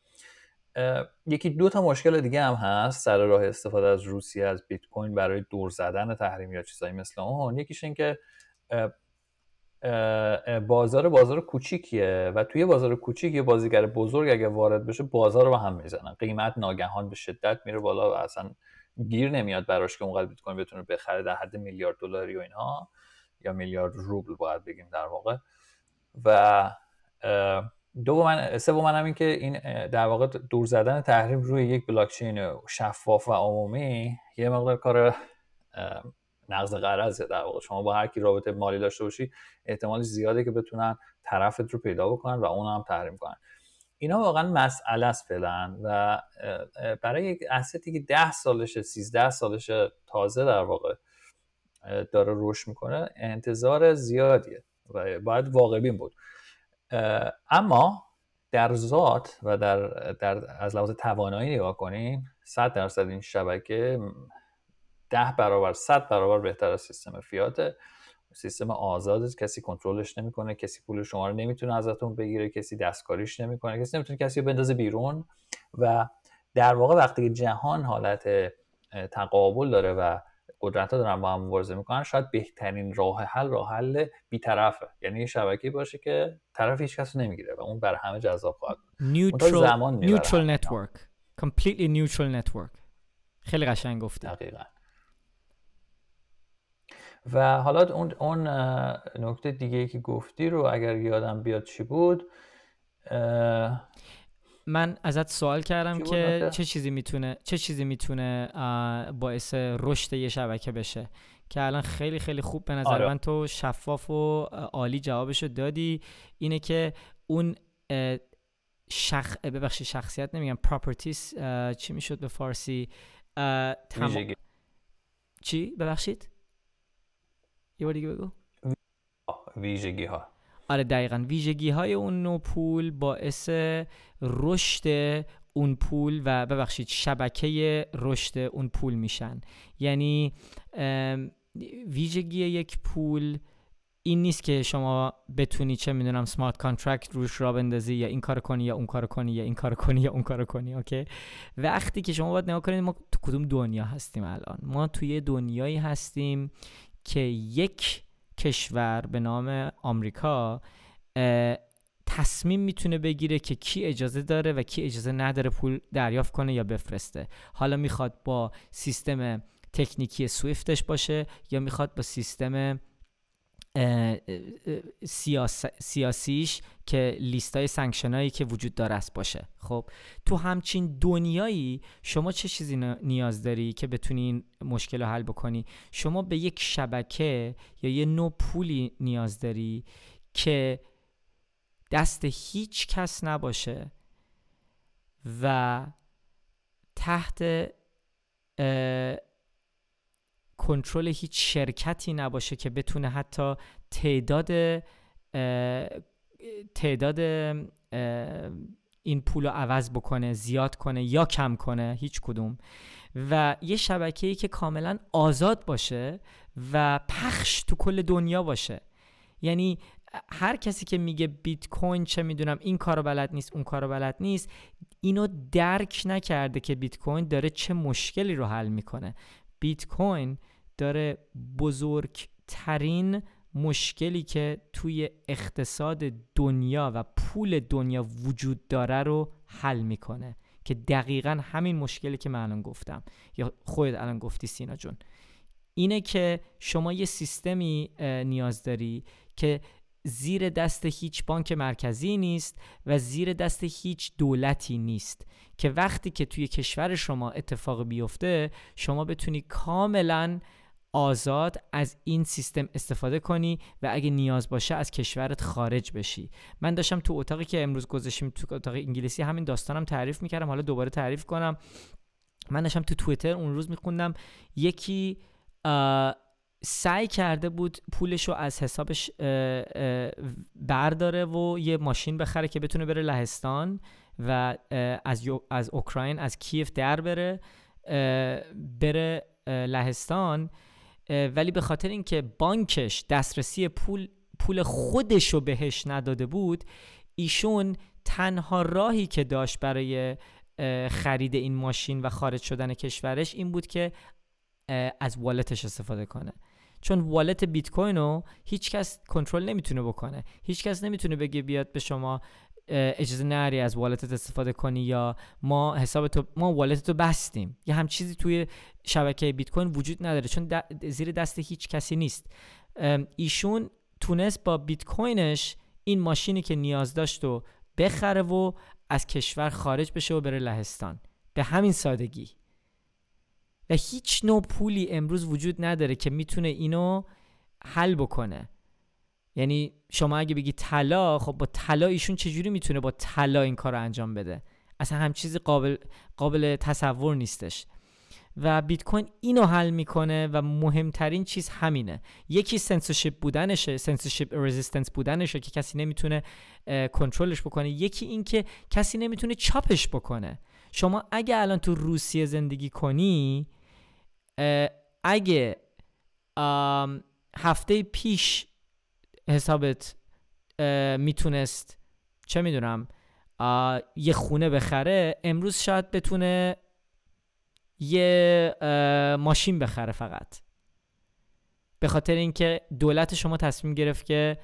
یکی دو تا مشکل دیگه هم هست سر راه استفاده از روسیه از بیت کوین برای دور زدن تحریم یا چیزایی مثل اون. یکیش این که بازار بازار کوچیکیه و توی بازار کوچیک یه بازیگر بزرگ اگه وارد بشه بازار رو هم می‌زنن. قیمت ناگهان به شدت میره بالا و اصلا گیر نمیاد براش که اونقدر بیت کوین بتونه بخره در حد میلیارد دلاری و اینها یا میلیارد روبل باید بگیم در واقع. و من سوم هم این که این در واقع دور زدن تحریم روی یک بلاکچین شفاف و عمومی یه مقدار کار نقض قرضه در واقع شما با هر کی رابطه مالی داشته باشی احتمال زیاده که بتونن طرفت رو پیدا بکنن و اون هم تحریم کنن. اینا واقعا مسئله است فعلا و برای یک استی که 10 سالشه 13 سالشه تازه در واقع داره رشد می‌کنه انتظار زیادیه و باید واقع بین بود اما در ذات و در, در از لحاظ توانایی نگاه کنیم 100 درصد این شبکه ده برابر 100 برابر بهتر از سیستم فیاته سیستم آزاد کسی کنترلش نمی‌کنه کسی پول شما رو نمی‌تونه ازتون بگیره کسی دستکاریش نمی‌کنه کسی نمی‌تونه کسی رو بندازه بیرون. و در واقع وقتی که جهان حالت تقابل داره و قدرت ها دارن با هم مبارزه می‌کنن شاید بهترین راه حل راه حل بیطرفه. یعنی یه شبکه باشه که طرف هیچ کس نمی‌گیره و اون بر همه جذاب خواهد neutral, neutral network. Completely neutral network. خیلی قشنگ گفتی. دقیقا. و حالا اون اون نکته دیگه که گفتی رو اگر یادم بیاد چی بود؟ من ازت سوال کردم که چه چیزی می‌تونه چه چیزی می‌تونه باعث رشد یه شبکه بشه؟ که الان خیلی خیلی خوب به نظر آره. من تو شفاف و عالی جوابشو دادی. اینه که اون شخ ببخشید شخصیت نمیگم پراپرتیز چی می‌شد به فارسی؟ تم... چی؟ ببخشید؟ یه بار دیگه بگو ویژگی ها آره دقیقا. ویژگی های اون نوع پول باعث رشد اون پول و ببخشید شبکه رشد اون پول میشن. یعنی ویژگی یک پول این نیست که شما بتونی چه می‌دونم سمارت کانترکت روش را بندازی یا این کار کنی یا اون کار کنی یا این کار کنی یا اون کار کنی okay؟ وقتی که شما باید نگاه کنید ما تو کدوم دنیا هستیم الان؟ ما توی دنیایی هستیم که یک کشور به نام آمریکا تصمیم می‌تونه بگیره که کی اجازه داره و کی اجازه نداره پول دریافت کنه یا بفرسته. حالا می‌خواد با سیستم تکنیکی SWIFT ش باشه یا می‌خواد با سیستم سیاس... سیاسیش که لیستای sanction هایی که وجود داره است باشه. خب تو همچین دنیایی شما چه چیزی نیاز داری که بتونی این مشکل رو حل بکنی؟ شما به یک شبکه یا یه نوع پولی نیاز داری که دست هیچ کس نباشه و تحت کنترل هیچ شرکتی نباشه که بتونه حتی تعداد تعداد این پول رو عوض بکنه زیاد کنه یا کم کنه هیچ کدوم. و یه شبکه‌ای که کاملا آزاد باشه و پخش تو کل دنیا باشه. یعنی هر کسی که میگه بیت کوین چه می‌دونم این کارو بلد نیست اون کارو بلد نیست اینو درک نکرده که بیت کوین داره چه مشکلی رو حل می‌کنه. بیت کوین داره بزرگترین مشکلی که توی اقتصاد دنیا و پول دنیا وجود داره رو حل می‌کنه که دقیقا همین مشکلی که من الان گفتم. یا خودت الان گفتی سینا جون. اینه که شما یه سیستمی نیاز داری که زیر دست هیچ بانک مرکزی نیست و زیر دست هیچ دولتی نیست که وقتی که توی کشور شما اتفاق بیفته شما بتونی کاملا آزاد از این سیستم استفاده کنی و اگه نیاز باشه از کشورت خارج بشی. من داشتم تو اتاقی که امروز گذاشتیم تو اتاق انگلیسی همین داستانم تعریف می‌کردم حالا دوباره تعریف کنم. من داشتم تو توییتر اون روز میخوندم یکی سعی کرده بود پولش رو از حسابش برداره و یه ماشین بخره که بتونه بره لهستان و از, از اوکراین از کیف در بره بره لهستان. ولی به خاطر اینکه بانکش دسترسی پول پول خودش رو بهش نداده بود ایشون تنها راهی که داشت برای خرید این ماشین و خارج شدن کشورش این بود که از والتش استفاده کنه. چون والت بیت کوین رو هیچ کس کنترل نمی‌تونه بکنه. هیچ کس نمی‌تونه بگه بیاد به شما اجازه نری از والتت استفاده کنی یا ما حساب تو ما والت تو بستیم. یه هم چیزی توی شبکه بیت کوین وجود نداره چون زیر دست هیچ کسی نیست. ایشون تونست با بیت کوینش این ماشینی که نیاز داشت و بخره و از کشور خارج بشه و بره لهستان. به همین سادگی. و هیچ نوع پولی امروز وجود نداره که می‌تونه اینو حل بکنه. یعنی شما اگه بگی طلا خب با طلا ایشون چجوری می‌تونه با طلا این کار رو انجام بده؟ اصلا هم چیزی قابل قابل تصور نیستش. و بیت کوین اینو حل می‌کنه و مهمترین چیز همینه. یکی سنسورشیپ بودنشه سنسورشیپ رزिस्टنس بودنشه که کسی نمی‌تونه کنترلش بکنه. یکی این که کسی نمی‌تونه چاپش بکنه. شما اگه الان تو روسیه زندگی کنی اگه هفته پیش حسابت می‌تونست چه می‌دونم یه خونه بخره امروز شاید بتونه یه ماشین بخره فقط. به خاطر اینکه دولت شما تصمیم گرفت که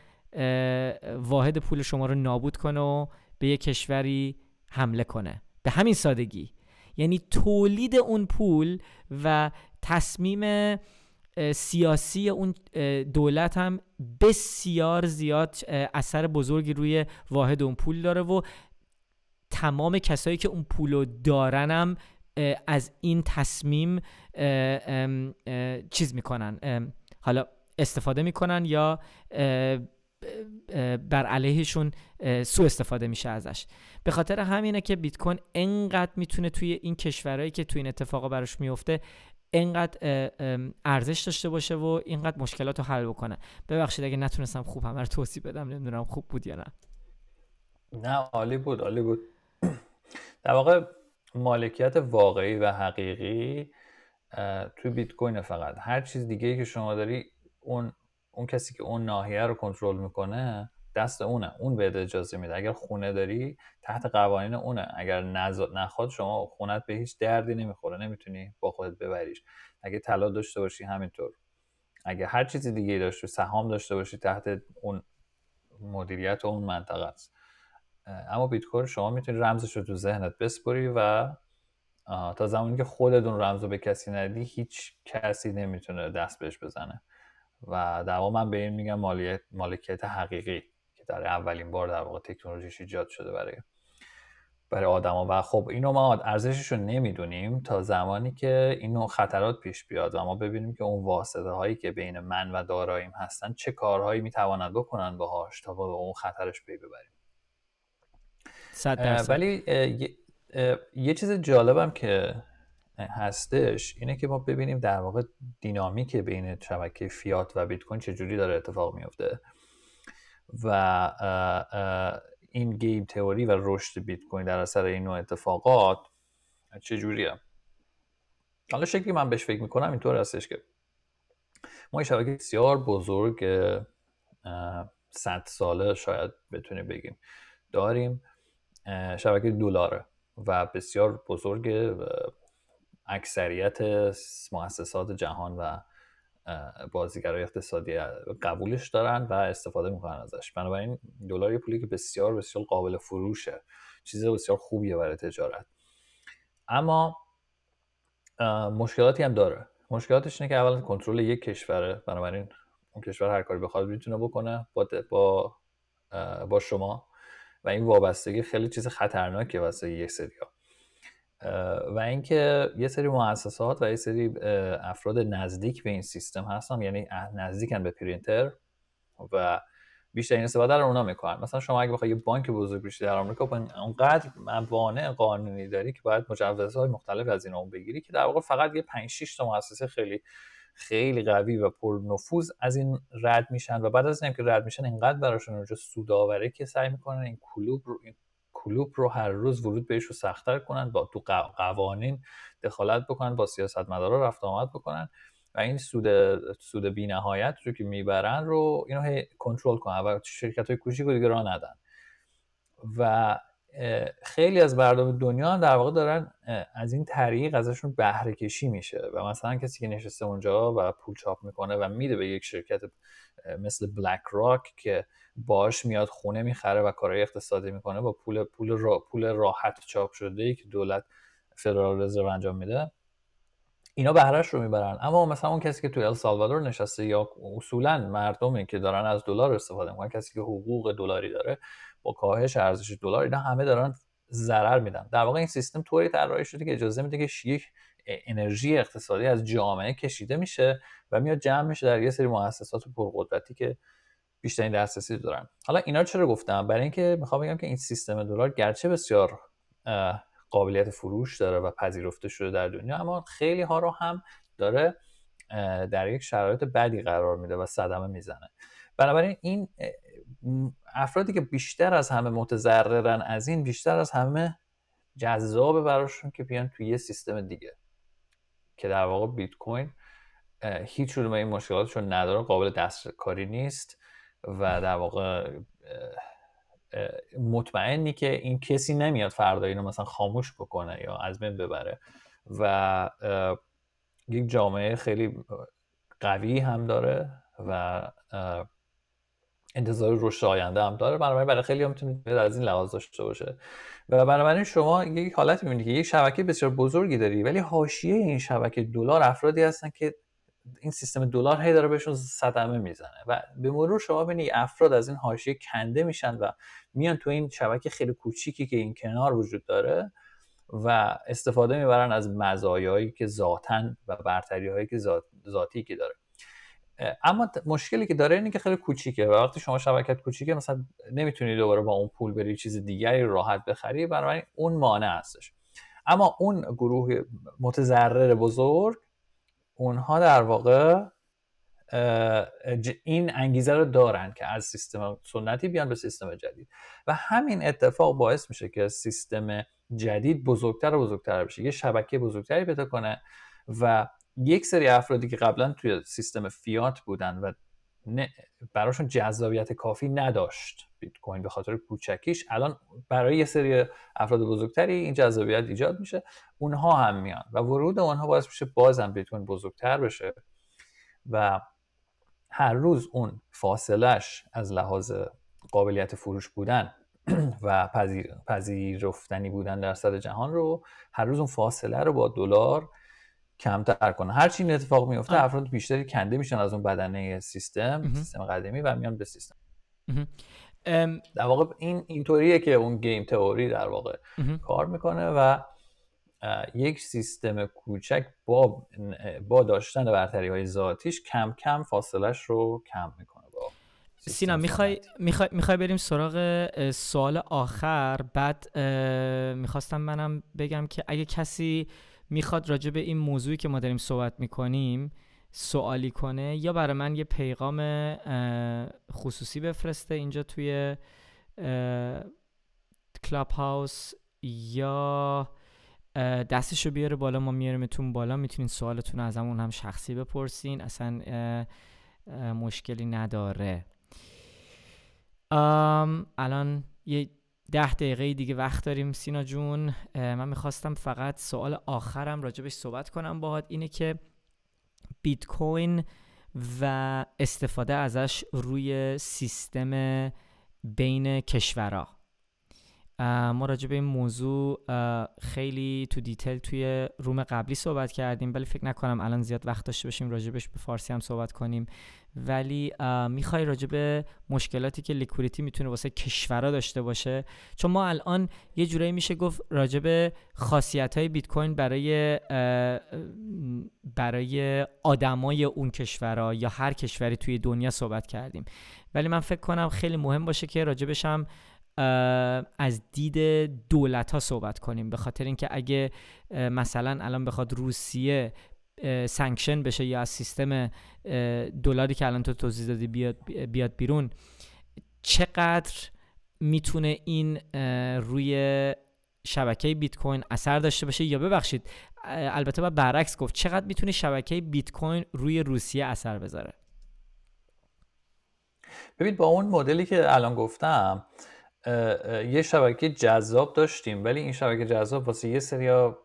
واحد پول شما رو نابود کنه و به یه کشوری حمله کنه. به همین سادگی. یعنی تولید اون پول و تصمیم سیاسی اون دولت هم بسیار زیاد اثر بزرگی روی واحد اون پول داره و تمام کسایی که اون پول رو دارن هم از این تصمیم چیز می‌کنن. حالا استفاده می‌کنن یا بر علیهشون سو استفاده میشه ازش. به خاطر همینه که بیت کوین انقدر می‌تونه توی این کشورهایی که توی این اتفاقا براش میفته انقدر ارزش داشته باشه و اینقدر مشکلات رو حل بکنه. ببخشید اگه نتونستم خوب همه رو توضیح بدم نمی‌دونم خوب بود یا نه. نه عالی بود عالی بود. [CLEARS THROAT] در واقع مالکیت واقعی و حقیقی توی بیت کوین فقط. هر چیز دیگه که شما داری اون اون کسی که اون ناحیه رو کنترل می‌کنه دست اونه اون بهت اجازه میده. اگر خونه داری تحت قوانین اونه. اگر نخواد شما خونت به هیچ دردی نمی‌خوره. نمی‌تونی با خودت ببریش. اگه طلا داشته باشی همینطور. اگه هر چیزی دیگه داشته سهام داشته باشی تحت اون مدیریت اون منطقه است. اما بیت کوین شما می‌تونی رمزش رو تو ذهنت بسپری و تا زمانی که خودتون رمز رو به کسی ندی هیچ کسی نمی‌تونه دست بهش بزنه. و در من به این میگم مالکیت حقیقی. در اولین بار در واقع تکنولوژیش ایجاد شده برای برای آدما. و خب اینو ما ارزشش رو نمی‌دونیم تا زمانی که اینو خطرات پیش بیاد و ما ببینیم که اون واسطه هایی که بین من و داراییم هستن چه کارهایی می‌توانند بکنن باهاش تا با اون خطرش پی ببریم. ولی یه چیز جالبم که هستش اینه که ما ببینیم در واقع دینامیک بین شبکه فیات و بیت کوین چجوری داره اتفاق میفته و این گیم تئوری و رشد بیت کوین در اثر این نوع اتفاقات چجوریه حالا شکلی من بهش فکر می‌کنم اینطور هستش که ما این شبکه بسیار بزرگ صد ساله شاید بتونیم بگیم داریم شبکه دلاره و بسیار بزرگ اکثریت مؤسسات جهان و بازیگرای اقتصادی قبولش دارن و استفاده می‌کنن ازش. بنابراین دلار یه پولی که بسیار بسیار قابل فروشه. چیز بسیار خوبیه برای تجارت. اما مشکلاتی هم داره. مشکلاتش اینه که اول کنترل یک کشوره. بنابراین اون کشور هر کاری بخواد می‌تونه بکنه با با با شما. و این وابستگی خیلی چیز خطرناکه واسه یک سریا و اینکه یه سری مؤسسات و یه سری افراد نزدیک به این سیستم هستن یعنی نزدیکن به پرینتر و بیشترین استفاده رو اونا می‌کنن. مثلا شما اگه بخوای یه بانک بزرگ بشی در آمریکا اونقدر موانع قانونی داری که باید مجوزهای مختلف از این اون بگیری که در واقع فقط یه 5 6 تا مؤسسه خیلی خیلی قوی و پر نفوذ از این رد میشن و بعد از اینکه رد میشن اینقدر براشون اونجا سودآوره که سعی می‌کنن این کلوب رو این کلوب رو هر روز ورود بهش رو سختتر کنن با تو قوانین دخالت بکنن با سیاستمدارا رفت آمد بکنن و این سود سود بی‌نهایت رو که می‌برن رو اینو کنترل کنن و شرکت های کوچیک رو دیگه راه ندن. و خیلی از مردم دنیا در واقع دارن از این طریق ازشون بهره کشی میشه و مثلا کسی که نشسته اونجا و پول چاپ می‌کنه و میده به یک شرکت مثل بلک راک که باش میاد خونه می‌خره و کارهای اقتصادی می‌کنه با پول پول را پول راحت چاپ شده ای که دولت فدرال رزرو انجام میده اینا بهرهش رو می‌برن. اما مثلا اون کسی که تو ال سالوادور نشسته یا اصولا مردمی که دارن از دلار استفاده می‌کنن کسی که حقوق دلاری داره با کاهش ارزش دلار اینا همه دارن ضرر میدن. در واقع این سیستم طوری طراحی شده که اجازه میده که یک انرژی اقتصادی از جامعه کشیده میشه و میاد جمع میشه در یه سری مؤسسات پرقدرتی که بیشترین دسترسی دارن حالا اینا چرا گفتم؟ برای اینکه می‌خوام بگم که این سیستم دلار گرچه بسیار قابلیت فروش داره و پذیرفته شده در دنیا اما خیلی ها رو هم داره در یک شرایط بدی قرار میده و صدمه می‌زنه. بنابراین این افرادی که بیشتر از همه متضررن از این بیشتر از همه جذابه براشون که بیان توی یه سیستم دیگه. که در واقع بیت کوین هیچ این مشکلاتشون نداره قابل دستکاری نیست. و در واقع مطمئنی که این کسی نمیاد فردا اینو مثلا خاموش بکنه یا از بین ببره. و یک جامعه خیلی قوی هم داره و انتظار رشد آینده هم داره. بنابراین برای خیلی هم می‌تونه از این لحاظ داشته باشه. و بنابراین شما یک حالت می‌بینید که یک شبکه بسیار بزرگی داری ولی حاشیه این شبکه دلار افرادی هستن که این سیستم دلار هی داره بهشون صدمه می‌زنه و به مرور شما ببینید افراد از این حاشیه کنده میشن و میان تو این شبکه خیلی کوچیکی که این کنار وجود داره و استفاده می‌برن از مزایایی که ذاتن و برتری هایی که ذاتی که داره. اما مشکلی که داره اینه که خیلی کوچیکه و وقتی شما شبکت کوچیکه مثلا نمی‌تونی دوباره با اون پول بری چیز دیگری راحت بخری برای اون مانع هستش. اما اون گروه متضرر بزرگ اونها در واقع این انگیزه رو دارن که از سیستم سنتی بیان به سیستم جدید. و همین اتفاق باعث میشه که سیستم جدید بزرگتر و بزرگتر بشه. یه شبکه بزرگتری پیدا کنه و یک سری افرادی که قبلا توی سیستم فیات بودن و براشون جذابیت کافی نداشت بیت کوین به خاطر کوچکیش. الان برای یه سری افراد بزرگتری این جذابیت ایجاد میشه. اونها هم میان و ورود اونها باعث میشه بازم بیت کوین بزرگتر بشه و هر روز اون فاصلش از لحاظ قابلیت فروش بودن [CLEARS THROAT] و پذیر، پذیرفتنی بودن در صد جهان رو هر روز اون فاصله رو با دلار کمتر کنه. هر چی این اتفاق میفته افراد بیشتری کنده میشن از اون بدنه سیستم سیستم قدیمی و میان به سیستم. در واقع این اینطوریه که اون گیم تئوری در واقع کار می‌کنه و یک سیستم کوچک با با داشتن برتری های ذاتیش کم کم فاصلش رو کم می‌کنه با سینا می‌خوای می‌خوای می‌خوای بریم سراغ سوال آخر. بعد می‌خواستم منم بگم که اگه کسی می‌خواد راجع به این موضوعی که ما داریم صحبت می‌کنیم سوالی کنه یا برای من یه پیغام خصوصی بفرسته اینجا توی کلاب هاوس یا دستشو بیاره بالا ما میاریمتون بالا می‌تونین سوالتون از همون هم شخصی بپرسین اصلا مشکلی نداره. الان یه ده دقیقه دیگه وقت داریم سینا جون. من می‌خواستم فقط سوال آخرم راجبش صحبت کنم باهات اینه که بیت کوین و استفاده ازش روی سیستم بین کشورها. ما راجع به این موضوع خیلی تو detail توی room قبلی صحبت کردیم ولی فکر نکنم الان زیاد وقت داشته باشیم راجبش به فارسی هم صحبت کنیم. ولی می‌خوای راجع به مشکلاتی که liquidity می‌تونه واسه کشورها داشته باشه؟ چون ما الان یه جورایی میشه گفت راجع به خاصیت های بیت کوین برای برای آدمای اون کشورها یا هر کشوری توی دنیا صحبت کردیم. ولی من فکر کنم خیلی مهم باشه که راجبش هم از دید دولت ها صحبت کنیم به خاطر اینکه اگه مثلا الان بخواد روسیه سانکشن بشه یا از سیستم دلاری که الان تو توضیح دادی بیاد, بیاد بیرون چقدر می‌تونه این روی شبکه بیت کوین اثر داشته باشه؟ یا ببخشید البته با برعکس گفت چقدر می‌تونه شبکه بیت کوین روی روسیه اثر بذاره؟ ببین با اون مدلی که الان گفتم یه شبکه جذاب داشتیم ولی این شبکه جذاب واسه یه سریا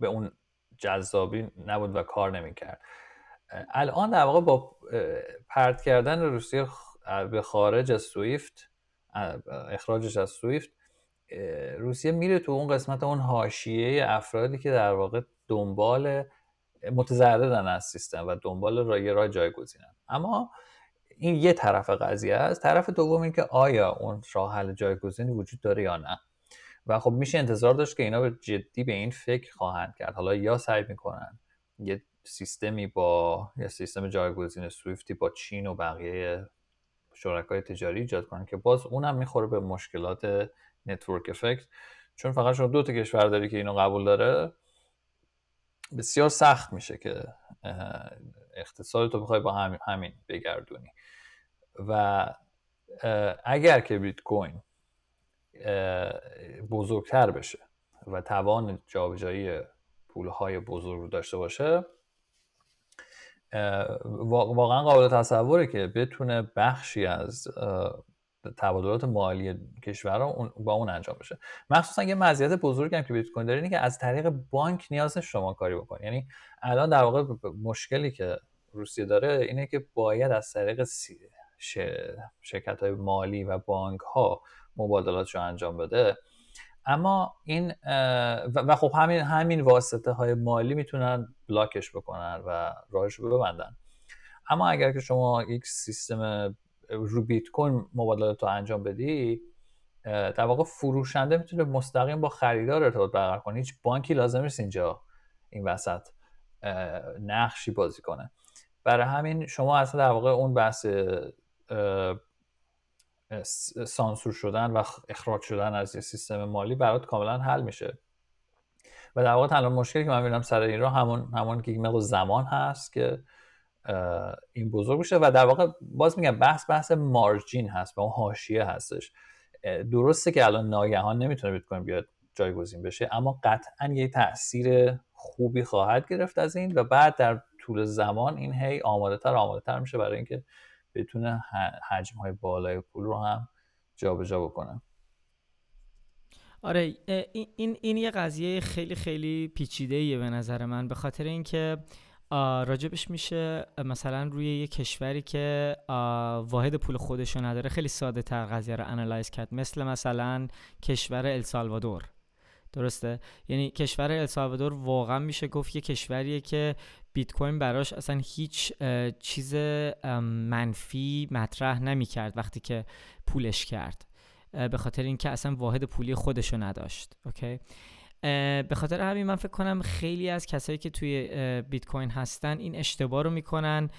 به اون جذابی نبود و کار نمی‌کرد. الان در واقع با پرت کردن روسیه به خارج از سویفت اخراجش از سویفت روسیه میره تو اون قسمت اون حاشیه افرادی که در واقع دنبال متضررن از سیستم و دنبال رای جایگزینن. اما این یه طرف قضیه است. طرف دوم این که آیا اون راه حل جایگزینی وجود داره یا نه. و خب میشه انتظار داشت که اینا به جدی به این فکر خواهند کرد. حالا یا سعی می‌کنن یه سیستمی با یه سیستم جایگزین سویفتی با چین و بقیه شرکای تجاری ایجاد کنن که باز اونم می‌خوره به مشکلات network effect. چون فقط شما دو تا کشور داری که اینو قبول داره بسیار سخت میشه که اقتصاد تو بخوای با همین بگردونی. و اگر که بیت کوین بزرگتر بشه و توان جابجایی پولهای بزرگ رو داشته باشه واقعا قابل تصوره که بتونه بخشی از تبادلات مالی کشور با اون انجام بشه. مخصوصا یه مزیت بزرگی هم که بیت کوین داره اینه که از طریق بانک نیاز شما کاری بکنی یعنی الان در واقع مشکلی که روسیه داره اینه که باید از طریق شرکت های مالی و بانک ها مبادلات رو انجام بده. اما این و خب همین همین واسطه های مالی می‌تونن بلاکش بکنن و راهش رو ببندن. اما اگر که شما یک سیستم رو بیت کوین مبادلات رو انجام بدی در واقع فروشنده می‌تونه مستقیم با خریدار ارتباط برقرار کنه. هیچ بانکی لازم نیست اینجا این وسط نقشی بازی کنه. برای همین شما اصلا در واقع اون بحث سانسور شدن و اخراج شدن از یه سیستم مالی برات کاملا حل میشه. و در واقع تنها مشکلی که من می‌بینم سر این رو همون همون که مقدار زمان هست که این بزرگ بشه و در واقع باز میگم بحث بحث مارجین هست و اون حاشیه هستش. درسته که الان ناگهان نمی‌تونه بیت کوین بیاد جایگزین بشه اما قطعا یه تاثیر خوبی خواهد گرفت از این و بعد در طول زمان این هی آماده تر آماده تر میشه برای اینکه بتونه حجم های بالای پول رو هم جابجا جا آره این این یه قضیه خیلی خیلی پیچیده ایه به نظر من به خاطر اینکه راجبش میشه مثلا روی یه کشوری که واحد پول خودشو نداره خیلی ساده تر قضیه رو analyze کرد. مثل مثلا کشور السالوادور درسته؟ یعنی کشور السالوادور واقعا میشه گفت یه کشوریه که بیت کوین براش اصلا هیچ چیز منفی مطرح نمی‌کرد وقتی که قبولش کرد. به خاطر اینکه اصلا واحد پولی خودشو نداشت. okay؟ به خاطر همین من فکر کنم خیلی از کسایی که توی بیت کوین هستن این اشتباه رو می‌کنن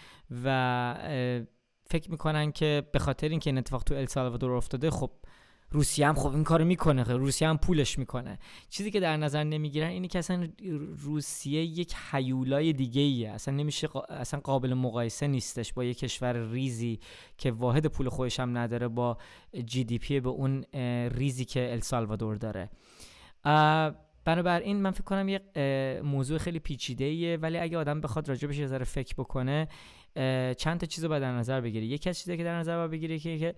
و فکر می‌کنن که به خاطر اینکه این اتفاق تو السالوادور افتاده خب روسیه هم خب این کارو می‌کنه روسیه هم پولش می‌کنه. چیزی که در نظر نمی‌گیرن اینه که اصلا روسیه یک حیولای دیگه ایه اصلا نمیشه اصلا قابل مقایسه نیستش با یک کشور ریزی که واحد پول خودش هم نداره با جی دی پی به اون ریزی که السالوادور داره. بنابراین من فکر کنم یه موضوع خیلی پیچیده ایه ولی اگه آدم بخواد راجبش یه ذره فکر بکنه چند تا چیز رو باید در نظر بگیره. یکی از چیزی که در نظر باید بگیره که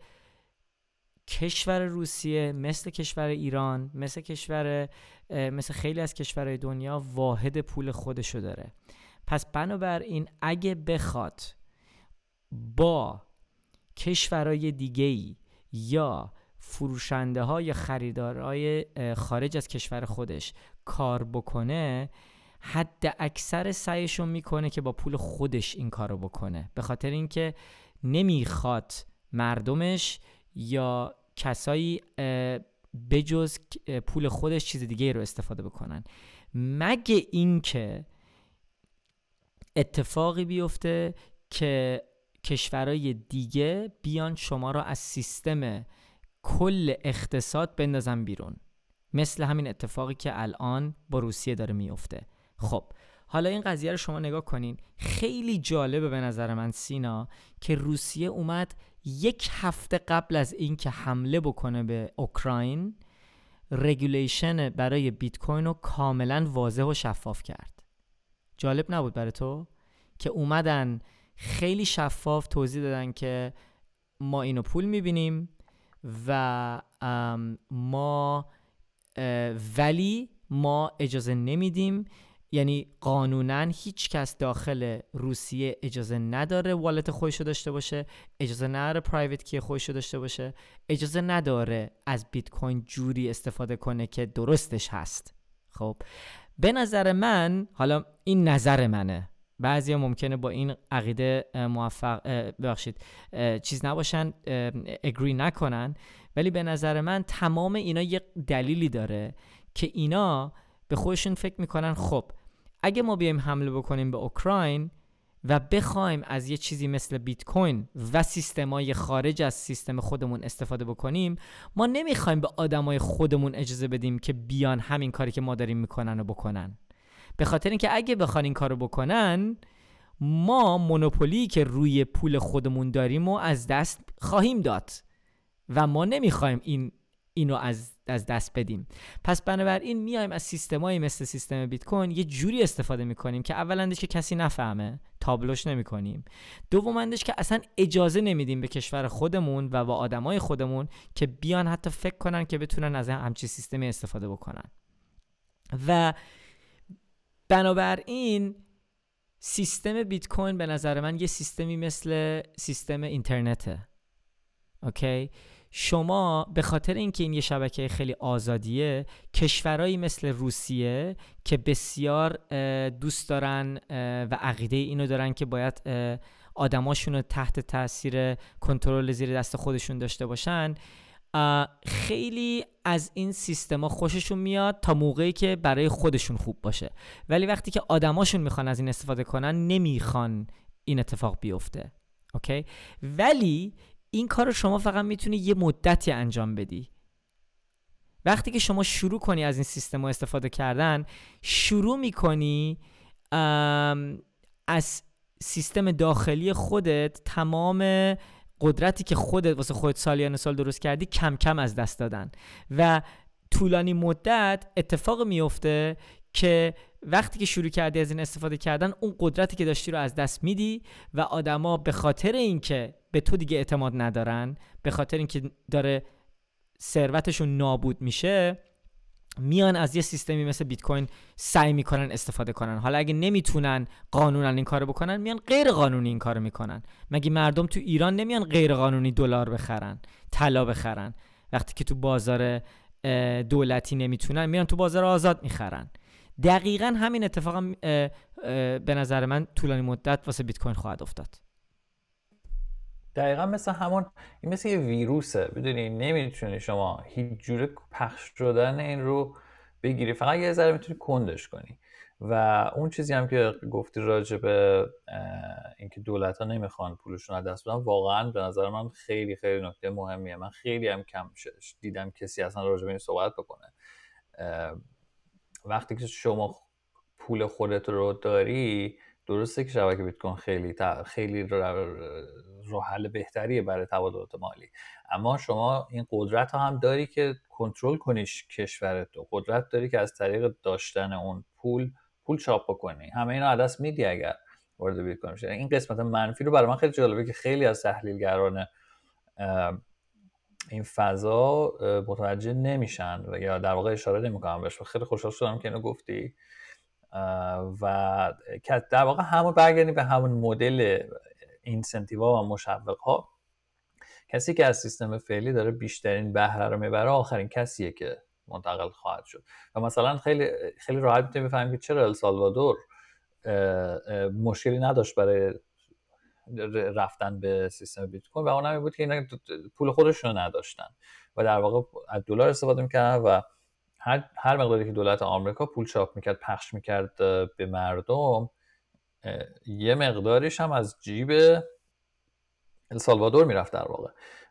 کشور روسیه مثل کشور ایران مثل کشور مثل خیلی از کشورهای دنیا واحد پول خودشو داره. پس بنابراین اگه بخواد با کشورهای دیگه یا فروشنده ها یا خریدارهای خارج از کشور خودش کار بکنه حد اکثر سعیشو می‌کنه که با پول خودش این کارو بکنه. به خاطر اینکه نمی‌خواد مردمش یا کسایی بجز پول خودش چیز دیگه رو استفاده بکنن. مگه اینکه اتفاقی بیفته که کشورهای دیگه بیان شما را از سیستم کل اقتصاد بندازن بیرون؟ مثل همین اتفاقی که الان با روسیه داره میفته خب حالا این قضیه رو شما نگاه کنین. خیلی جالبه به نظر من سینا که روسیه اومد یک هفته قبل از اینکه حمله بکنه به اوکراین regulation برای بیت کوین رو کاملا واضح و شفاف کرد. جالب نبود برای تو که اومدن خیلی شفاف توضیح دادن که ما اینو پول می‌بینیم و ما ولی ما اجازه نمیدیم یعنی قانونا هیچ کس داخل روسیه اجازه نداره والت خودش داشته باشه اجازه نداره پرایوت کی خودش داشته باشه اجازه نداره از بیت کوین جوری استفاده کنه که درستش هست. خب به نظر من حالا این نظر منه. بعضی ممکنه با این عقیده موفق ببخشید چیز نباشن اگری نکنن. ولی به نظر من تمام اینا یه دلیلی داره که اینا به خودشون فکر می‌کنن خب اگه ما بیایم حمله بکنیم به اوکراین و بخوایم از یه چیزی مثل بیت کوین و سیستمای خارج از سیستم خودمون استفاده بکنیم ما نمی‌خوایم به آدمای خودمون اجازه بدیم که بیان همین کاری که ما داریم می‌کنن و بکنن. به خاطر اینکه اگه بخوان این کارو بکنن ما مونوپولی که روی پول خودمون داریم و از دست خواهیم داد. و ما نمی‌خوایم این اینو از از دست بدیم. پس بنابراین میایم از سیستمایی مثل سیستم بیت کوین یه جوری استفاده می‌کنیم که اولندش که کسی نفهمه تابلوش نمی‌کنیم. دومندش که اصلا اجازه نمیدیم به کشور خودمون و با آدمای خودمون که بیان حتی فکر کنن که بتونن از همچین سیستمی استفاده بکنن. و بنابراین سیستم بیت کوین به نظر من یه سیستمی مثل سیستم اینترنته. اوکی؟ شما به خاطر اینکه این یه شبکه خیلی آزادیه کشورهایی مثل روسیه که بسیار دوست دارن و عقیده اینو دارن که باید آدماشون رو تحت تاثیر کنترل زیر دست خودشون داشته باشن خیلی از این سیستما خوششون میاد تا موقعی که برای خودشون خوب باشه. ولی وقتی که آدماشون می‌خوان از این استفاده کنن نمی‌خوان این اتفاق بیفته. اوکی؟ ولی این کار رو شما فقط می‌تونی یه مدتی انجام بدی. وقتی که شما شروع کنی از این سیستم رو استفاده کردن شروع می‌کنی از سیستم داخلی خودت تمام قدرتی که خودت واسه خودت سالیان سال درست کردی کم کم از دست دادن. و طولانی مدت اتفاق میفته که وقتی که شروع کردی از این استفاده کردن اون قدرتی که داشتی رو از دست میدی و آدما به خاطر اینکه به تو دیگه اعتماد ندارن به خاطر اینکه داره ثروتشون نابود میشه میان از یه سیستمی مثل بیت کوین سعی می‌کنن استفاده کنن. حالا اگه نمی‌تونن قانونا این کارو بکنن میان غیر قانونی این کارو می‌کنن. مگه مردم تو ایران نمیان غیر قانونی دلار بخرن طلا بخرن؟ وقتی که تو بازار دولتی نمی‌تونن میان تو بازار آزاد می‌خرن. دقیقا همین اتفاق هم به نظر من طولانی مدت واسه بیت کوین خواهد افتاد. دقیقا مثل همون این مثل یه ویروسه. بدونی نمی‌تونی شما هیچ جوره پخش شدن این رو بگیری. فقط یه ذره می‌تونی کندش کنی. و اون چیزی هم که گفتی راجع به اینکه دولت ها نمی‌خوان پولشون از دست بدن واقعا به نظر من خیلی خیلی نکته مهمیه. من خیلی هم کم شش دیدم کسی اصلا راجع به این صحبت بکنه. وقتی که شما پول خودت رو داری درسته که شبکه بیت کوین خیلی خیلی راه حل بهتریه برای تبادلات مالی. اما شما این قدرت ها هم داری که کنترل کنیش کشورت و قدرت داری که از طریق داشتن اون پول پول چاپ بکنی همه اینا دست میدی اگر وارد بیت کوین این قسمت منفی رو برای من خیلی جالبه که خیلی از تحلیلگران این فضا متوجه نمیشن و یا در واقع اشاره نمی‌کنم بهش. خیلی خوشحال شدم که اینو گفتی. و در واقع همون برگردیم به همون مدل اینسنتیوا و مشوق ها کسی که از سیستم فعلی داره بیشترین بهره رو می‌بره آخرین کسیه که منتقل خواهد شد. و مثلا خیلی خیلی راحت می‌تونیم بفهمیم که چرا السالوادور مشکلی نداشت برای رفتن به سیستم بیت کوین و اون هم بود که اینا پول خودشون نداشتن. و در واقع از دلار استفاده می‌کردن و هر, هر مقداری که دولت آمریکا پول چاپ می‌کرد پخش می‌کرد به مردم یه مقداریش هم از جیب السالوادور می‌رفت در واقع.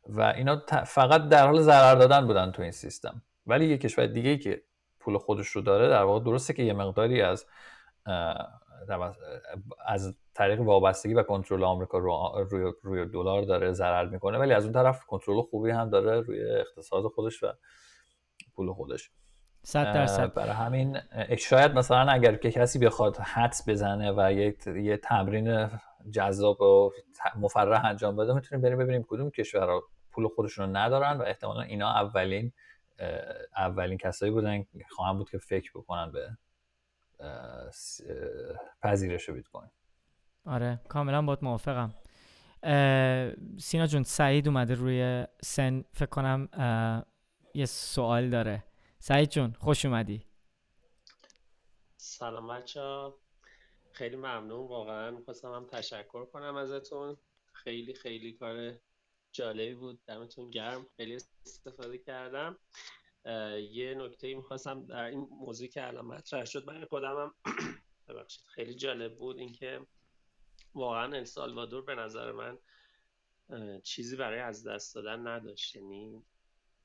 و اینا فقط در حال ضرر دادن بودن تو این سیستم. ولی یه کشور دیگه که پول خودش رو داره در واقع درسته که یه مقداری از از طریق وابستگی و کنترل آمریکا روی روی دلار داره ضرر می‌کنه ولی از اون طرف کنترل خوبی هم داره روی اقتصاد خودش و پول خودش. صد درصد. برای همین شاید مثلا اگر که کسی بخواد حدس بزنه و یه, یه تمرین جذاب و مفرح انجام بده می‌تونیم بریم ببینیم کدوم کشورها پول خودشون رو ندارن و احتمالا اینا اولین اولین کسایی بودن خواهم بود که فکر بکنن به پذیرش بیت کوین آره کاملا باید موافقم. سینا جون سعید اومده روی سن فکر کنم یه سوال داره. سعید جون خوش اومدی. سلام بچه خیلی ممنون واقعا می‌خواستم هم تشکر کنم ازتون. خیلی خیلی کار جالبی بود دمتون گرم. خیلی استفاده کردم. یه نکته می‌خواستم در این موضوعی که الان مطرح شد من خودم هم [CLEARS THROAT] ببخشید خیلی جالب بود اینکه واقعا السالوادور به نظر من چیزی برای از دست دادن نداشت. یعنی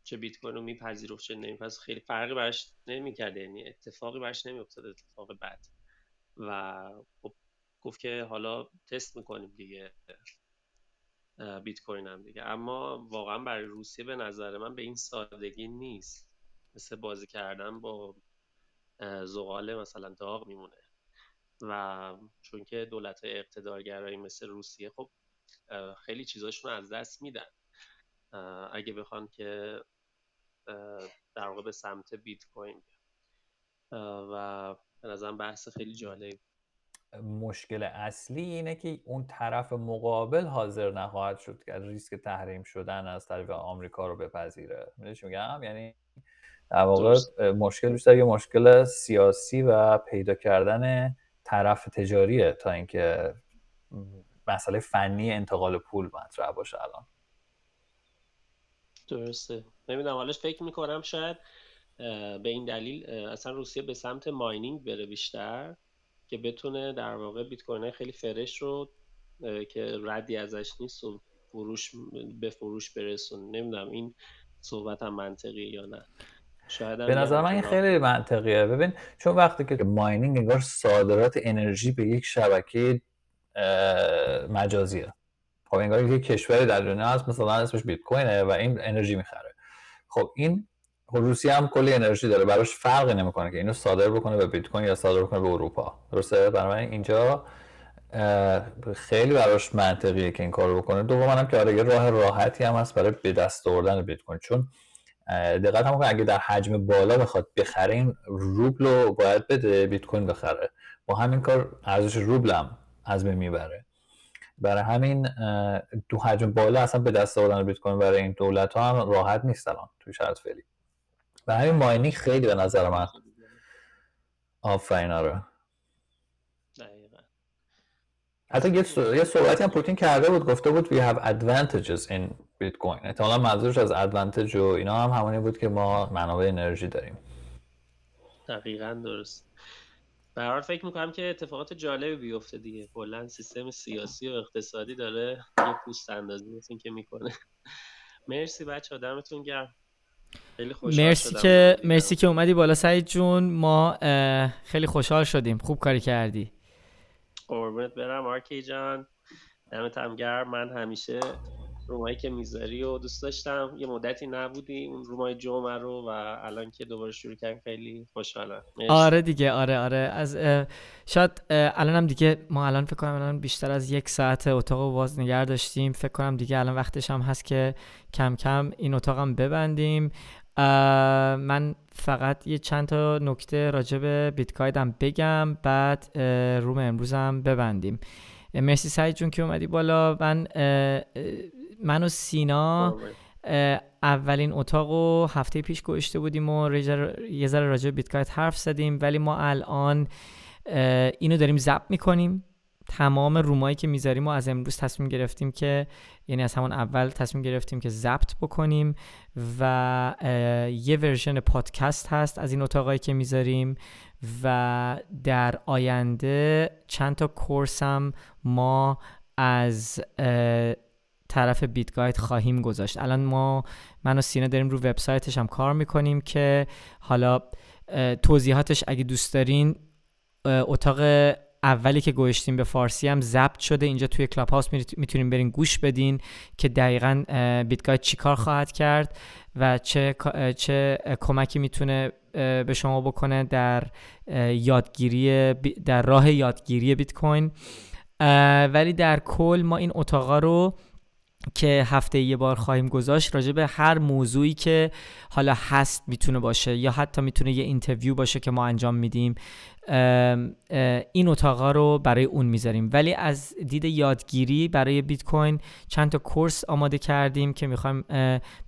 چه بیت کوین رو میپذیرفت چه نمیپذیرفت خیلی فرقی براش نمی‌کرد. یعنی اتفاقی براش نمیافتاد اتفاق بد. و خب گفت که حالا تست می‌کنیم دیگه بیت کوین هم دیگه. اما واقعا برای روسیه به نظر من به این سادگی نیست. مثل بازی کردن با زغال مثلا داغ میمونه. و چون که دولت اقتدارگرایی مثل روسیه خب خیلی چیزاشون از دست میدن. اگه بخوان که در واقع به سمت بیت کوین و به نظرم بحث خیلی جالب مشکل اصلی اینه که اون طرف مقابل حاضر نخواهد شد که ریسک تحریم شدن از طریق آمریکا رو بپذیره. می‌دونی میگم؟ یعنی در واقع مشکل بیشتر یه مشکل سیاسی و پیدا کردن طرف تجاریه تا اینکه مسئله فنی انتقال پول مطرح باشه الان. درسته. نمی‌دونم حالش فکر می‌کنم شاید به این دلیل اصلا روسیه به سمت ماینینگ بره بیشتر که بتونه در واقع بیت کوین خیلی فرش رو که ردی ازش نیست و فروش به فروش برسون نمی‌دونم این صحبت هم منطقیه یا نه. شاید به نظر من این خیلی منطقیه. ببین چون وقتی که ماینینگ انگار صادرات انرژی به یک شبکه مجازیه. خب انگار یک کشوری در دنیا هست مثلا اسمش بیت کوینه و این انرژی می‌خره. خب این روسیه هم کلی انرژی داره. براش فرقی نمی‌کنه که اینو صادر بکنه به بیت کوین یا صادر بکنه به اروپا. درسته؟ برای اینجا خیلی براش منطقیه که این کارو بکنه. دوم هم که آره یه راه راحتی هم هست برای به دست آوردن بیت کوین. چون دقت هم اگه در حجم بالا بخواد بخره این روبل رو باید بده بیت کوین بخره. با همین کار ارزش روبل هم از بین می‌بره. برای همین تو حجم بالا اصلا به دست آوردن بیت کوین برای این دولت ها هم راحت نیست الان توی شرط فعلی. و همین ماینینگ خیلی به نظر من آفرین آره. حتی یه صحبتی هم پوتین کرده بود گفته بود we have advantages in bitcoin احتمالا منظورش از advantage و اینا هم همونی بود که ما منابع انرژی داریم. دقیقا درست. به فکر می‌کنم که اتفاقات جالبی بیفته دیگه. کلا سیستم سیاسی و اقتصادی داره یه پوست اندازی مثل که می‌کنه. مرسی بچه آدمتون گرم. خیلی مرسی که مرسی که اومدی بالا سعید جون. ما خیلی خوشحال شدیم. خوب کاری کردی. قربونت برم آرکی جان. دمت هم گرم. من همیشه رومایی که می‌ذاری و دوست داشتم. یه مدتی نبودی اون رومای جمعه رو و الان که دوباره شروع کردیم خیلی خوشحالم. آره دیگه آره آره. از شاید الان هم دیگه ما الان فکر کنم الان بیشتر از یک ساعت اتاق باز نگه داشتیم. فکر کنم دیگه الان وقتش هم هست که کم کم این اتاقم ببندیم. من فقط یه چند تا نکته راجع به بیت کوین بگم بعد روم امروزم ببندیم. مرسی سعید جون که اومدی بالا. من من و سینا اولین اتاق رو هفته پیش گوشته بودیم و یه ذره راجع بیت کوین حرف زدیم ولی ما الان اینو داریم ضبط می‌کنیم. تمام رومایی که می‌ذاریم و از امروز تصمیم گرفتیم که یعنی از همون اول تصمیم گرفتیم که ضبط بکنیم و یه ورژن پادکست هست از این اتاقایی که می‌ذاریم و در آینده چند تا کورس هم ما از طرف بیت گاید خواهیم گذاشت. الان ما من و سینا داریم رو وبسایتش هم کار می‌کنیم که حالا توضیحاتش اگه دوست دارین اتاق اولی که گذاشتیم به فارسی هم ضبط شده. اینجا توی کلاب هاوس می‌تونیم برین گوش بدین که دقیقا BitGuide چی کار خواهد کرد و چه, چه کمکی می‌تونه به شما بکنه در یادگیری در راه یادگیری بیت کوین ولی در کل ما این اتاقا رو که هفته یه بار خواهیم گذاشت راجع به هر موضوعی که حالا هست می‌تونه باشه یا حتی می‌تونه یه interview باشه که ما انجام میدیم این اتاقا رو برای اون می‌ذاریم. ولی از دید یادگیری برای بیت کوین چند تا course آماده کردیم که می‌خوایم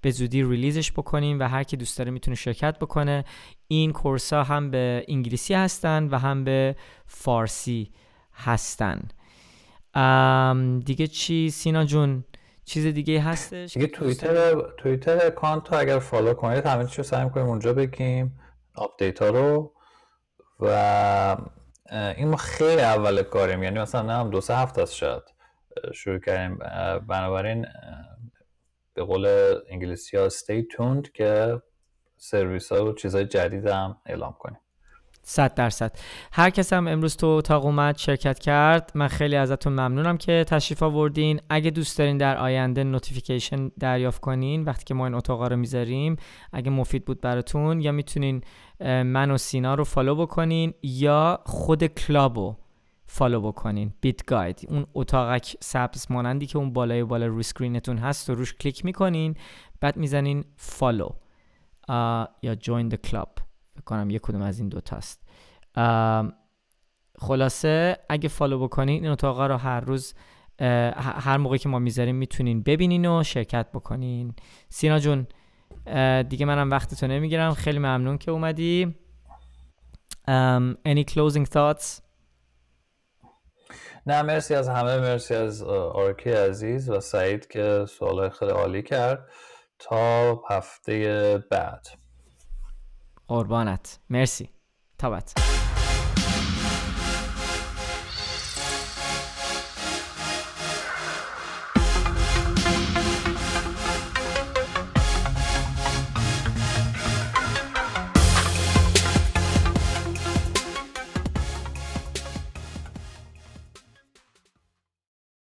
به زودی release ش بکنیم و هر کی دوست داره می‌تونه شرکت بکنه. این course ها هم به انگلیسی هستن و هم به فارسی هستن. دیگه چی؟ سینا جون چیز دیگه هستش دیگه توییتر توییتر account رو اگر follow کنید همه چیز رو سعی می‌کنیم اونجا بگیم update ها رو. و این ما خیلی اول کاریم. یعنی مثلا نه هم دو سه هفته است شاید شروع کردیم. بنابراین به قول انگلیسی ها stay tuned که سرویس ها و چیزهای جدید هم اعلام کنیم. صد درصد. هر کس هم امروز تو اتاق اومد شرکت کرد. من خیلی ازتون ممنونم که تشریف آوردین. اگه دوست دارین در آینده notification دریافت کنین وقتی که ما این اتاقا رو می‌ذاریم اگه مفید بود براتون یا می‌تونین من و سینا رو follow بکنین یا خود club و follow بکنین. BitGuide اون اتاقک سبز مانندی که اون بالای بالا روی screen تون هست و روش کلیک می‌کنین بعد می‌زنین follow یا join the club کنم یک کدوم از این دوتاست خلاصه اگه follow بکنین این اتاقا رو هر روز هر موقعی که ما می‌ذاریم می‌تونین ببینین و شرکت بکنین. سینا جون دیگه منم وقتتو نمی‌گیرم. خیلی ممنون که اومدی. um, any closing thoughts نه مرسی از همه مرسی از آرکی عزیز و سعید که سوال خیلی عالی کرد. تا هفته بعد. قربانت. مرسی. تا بعد.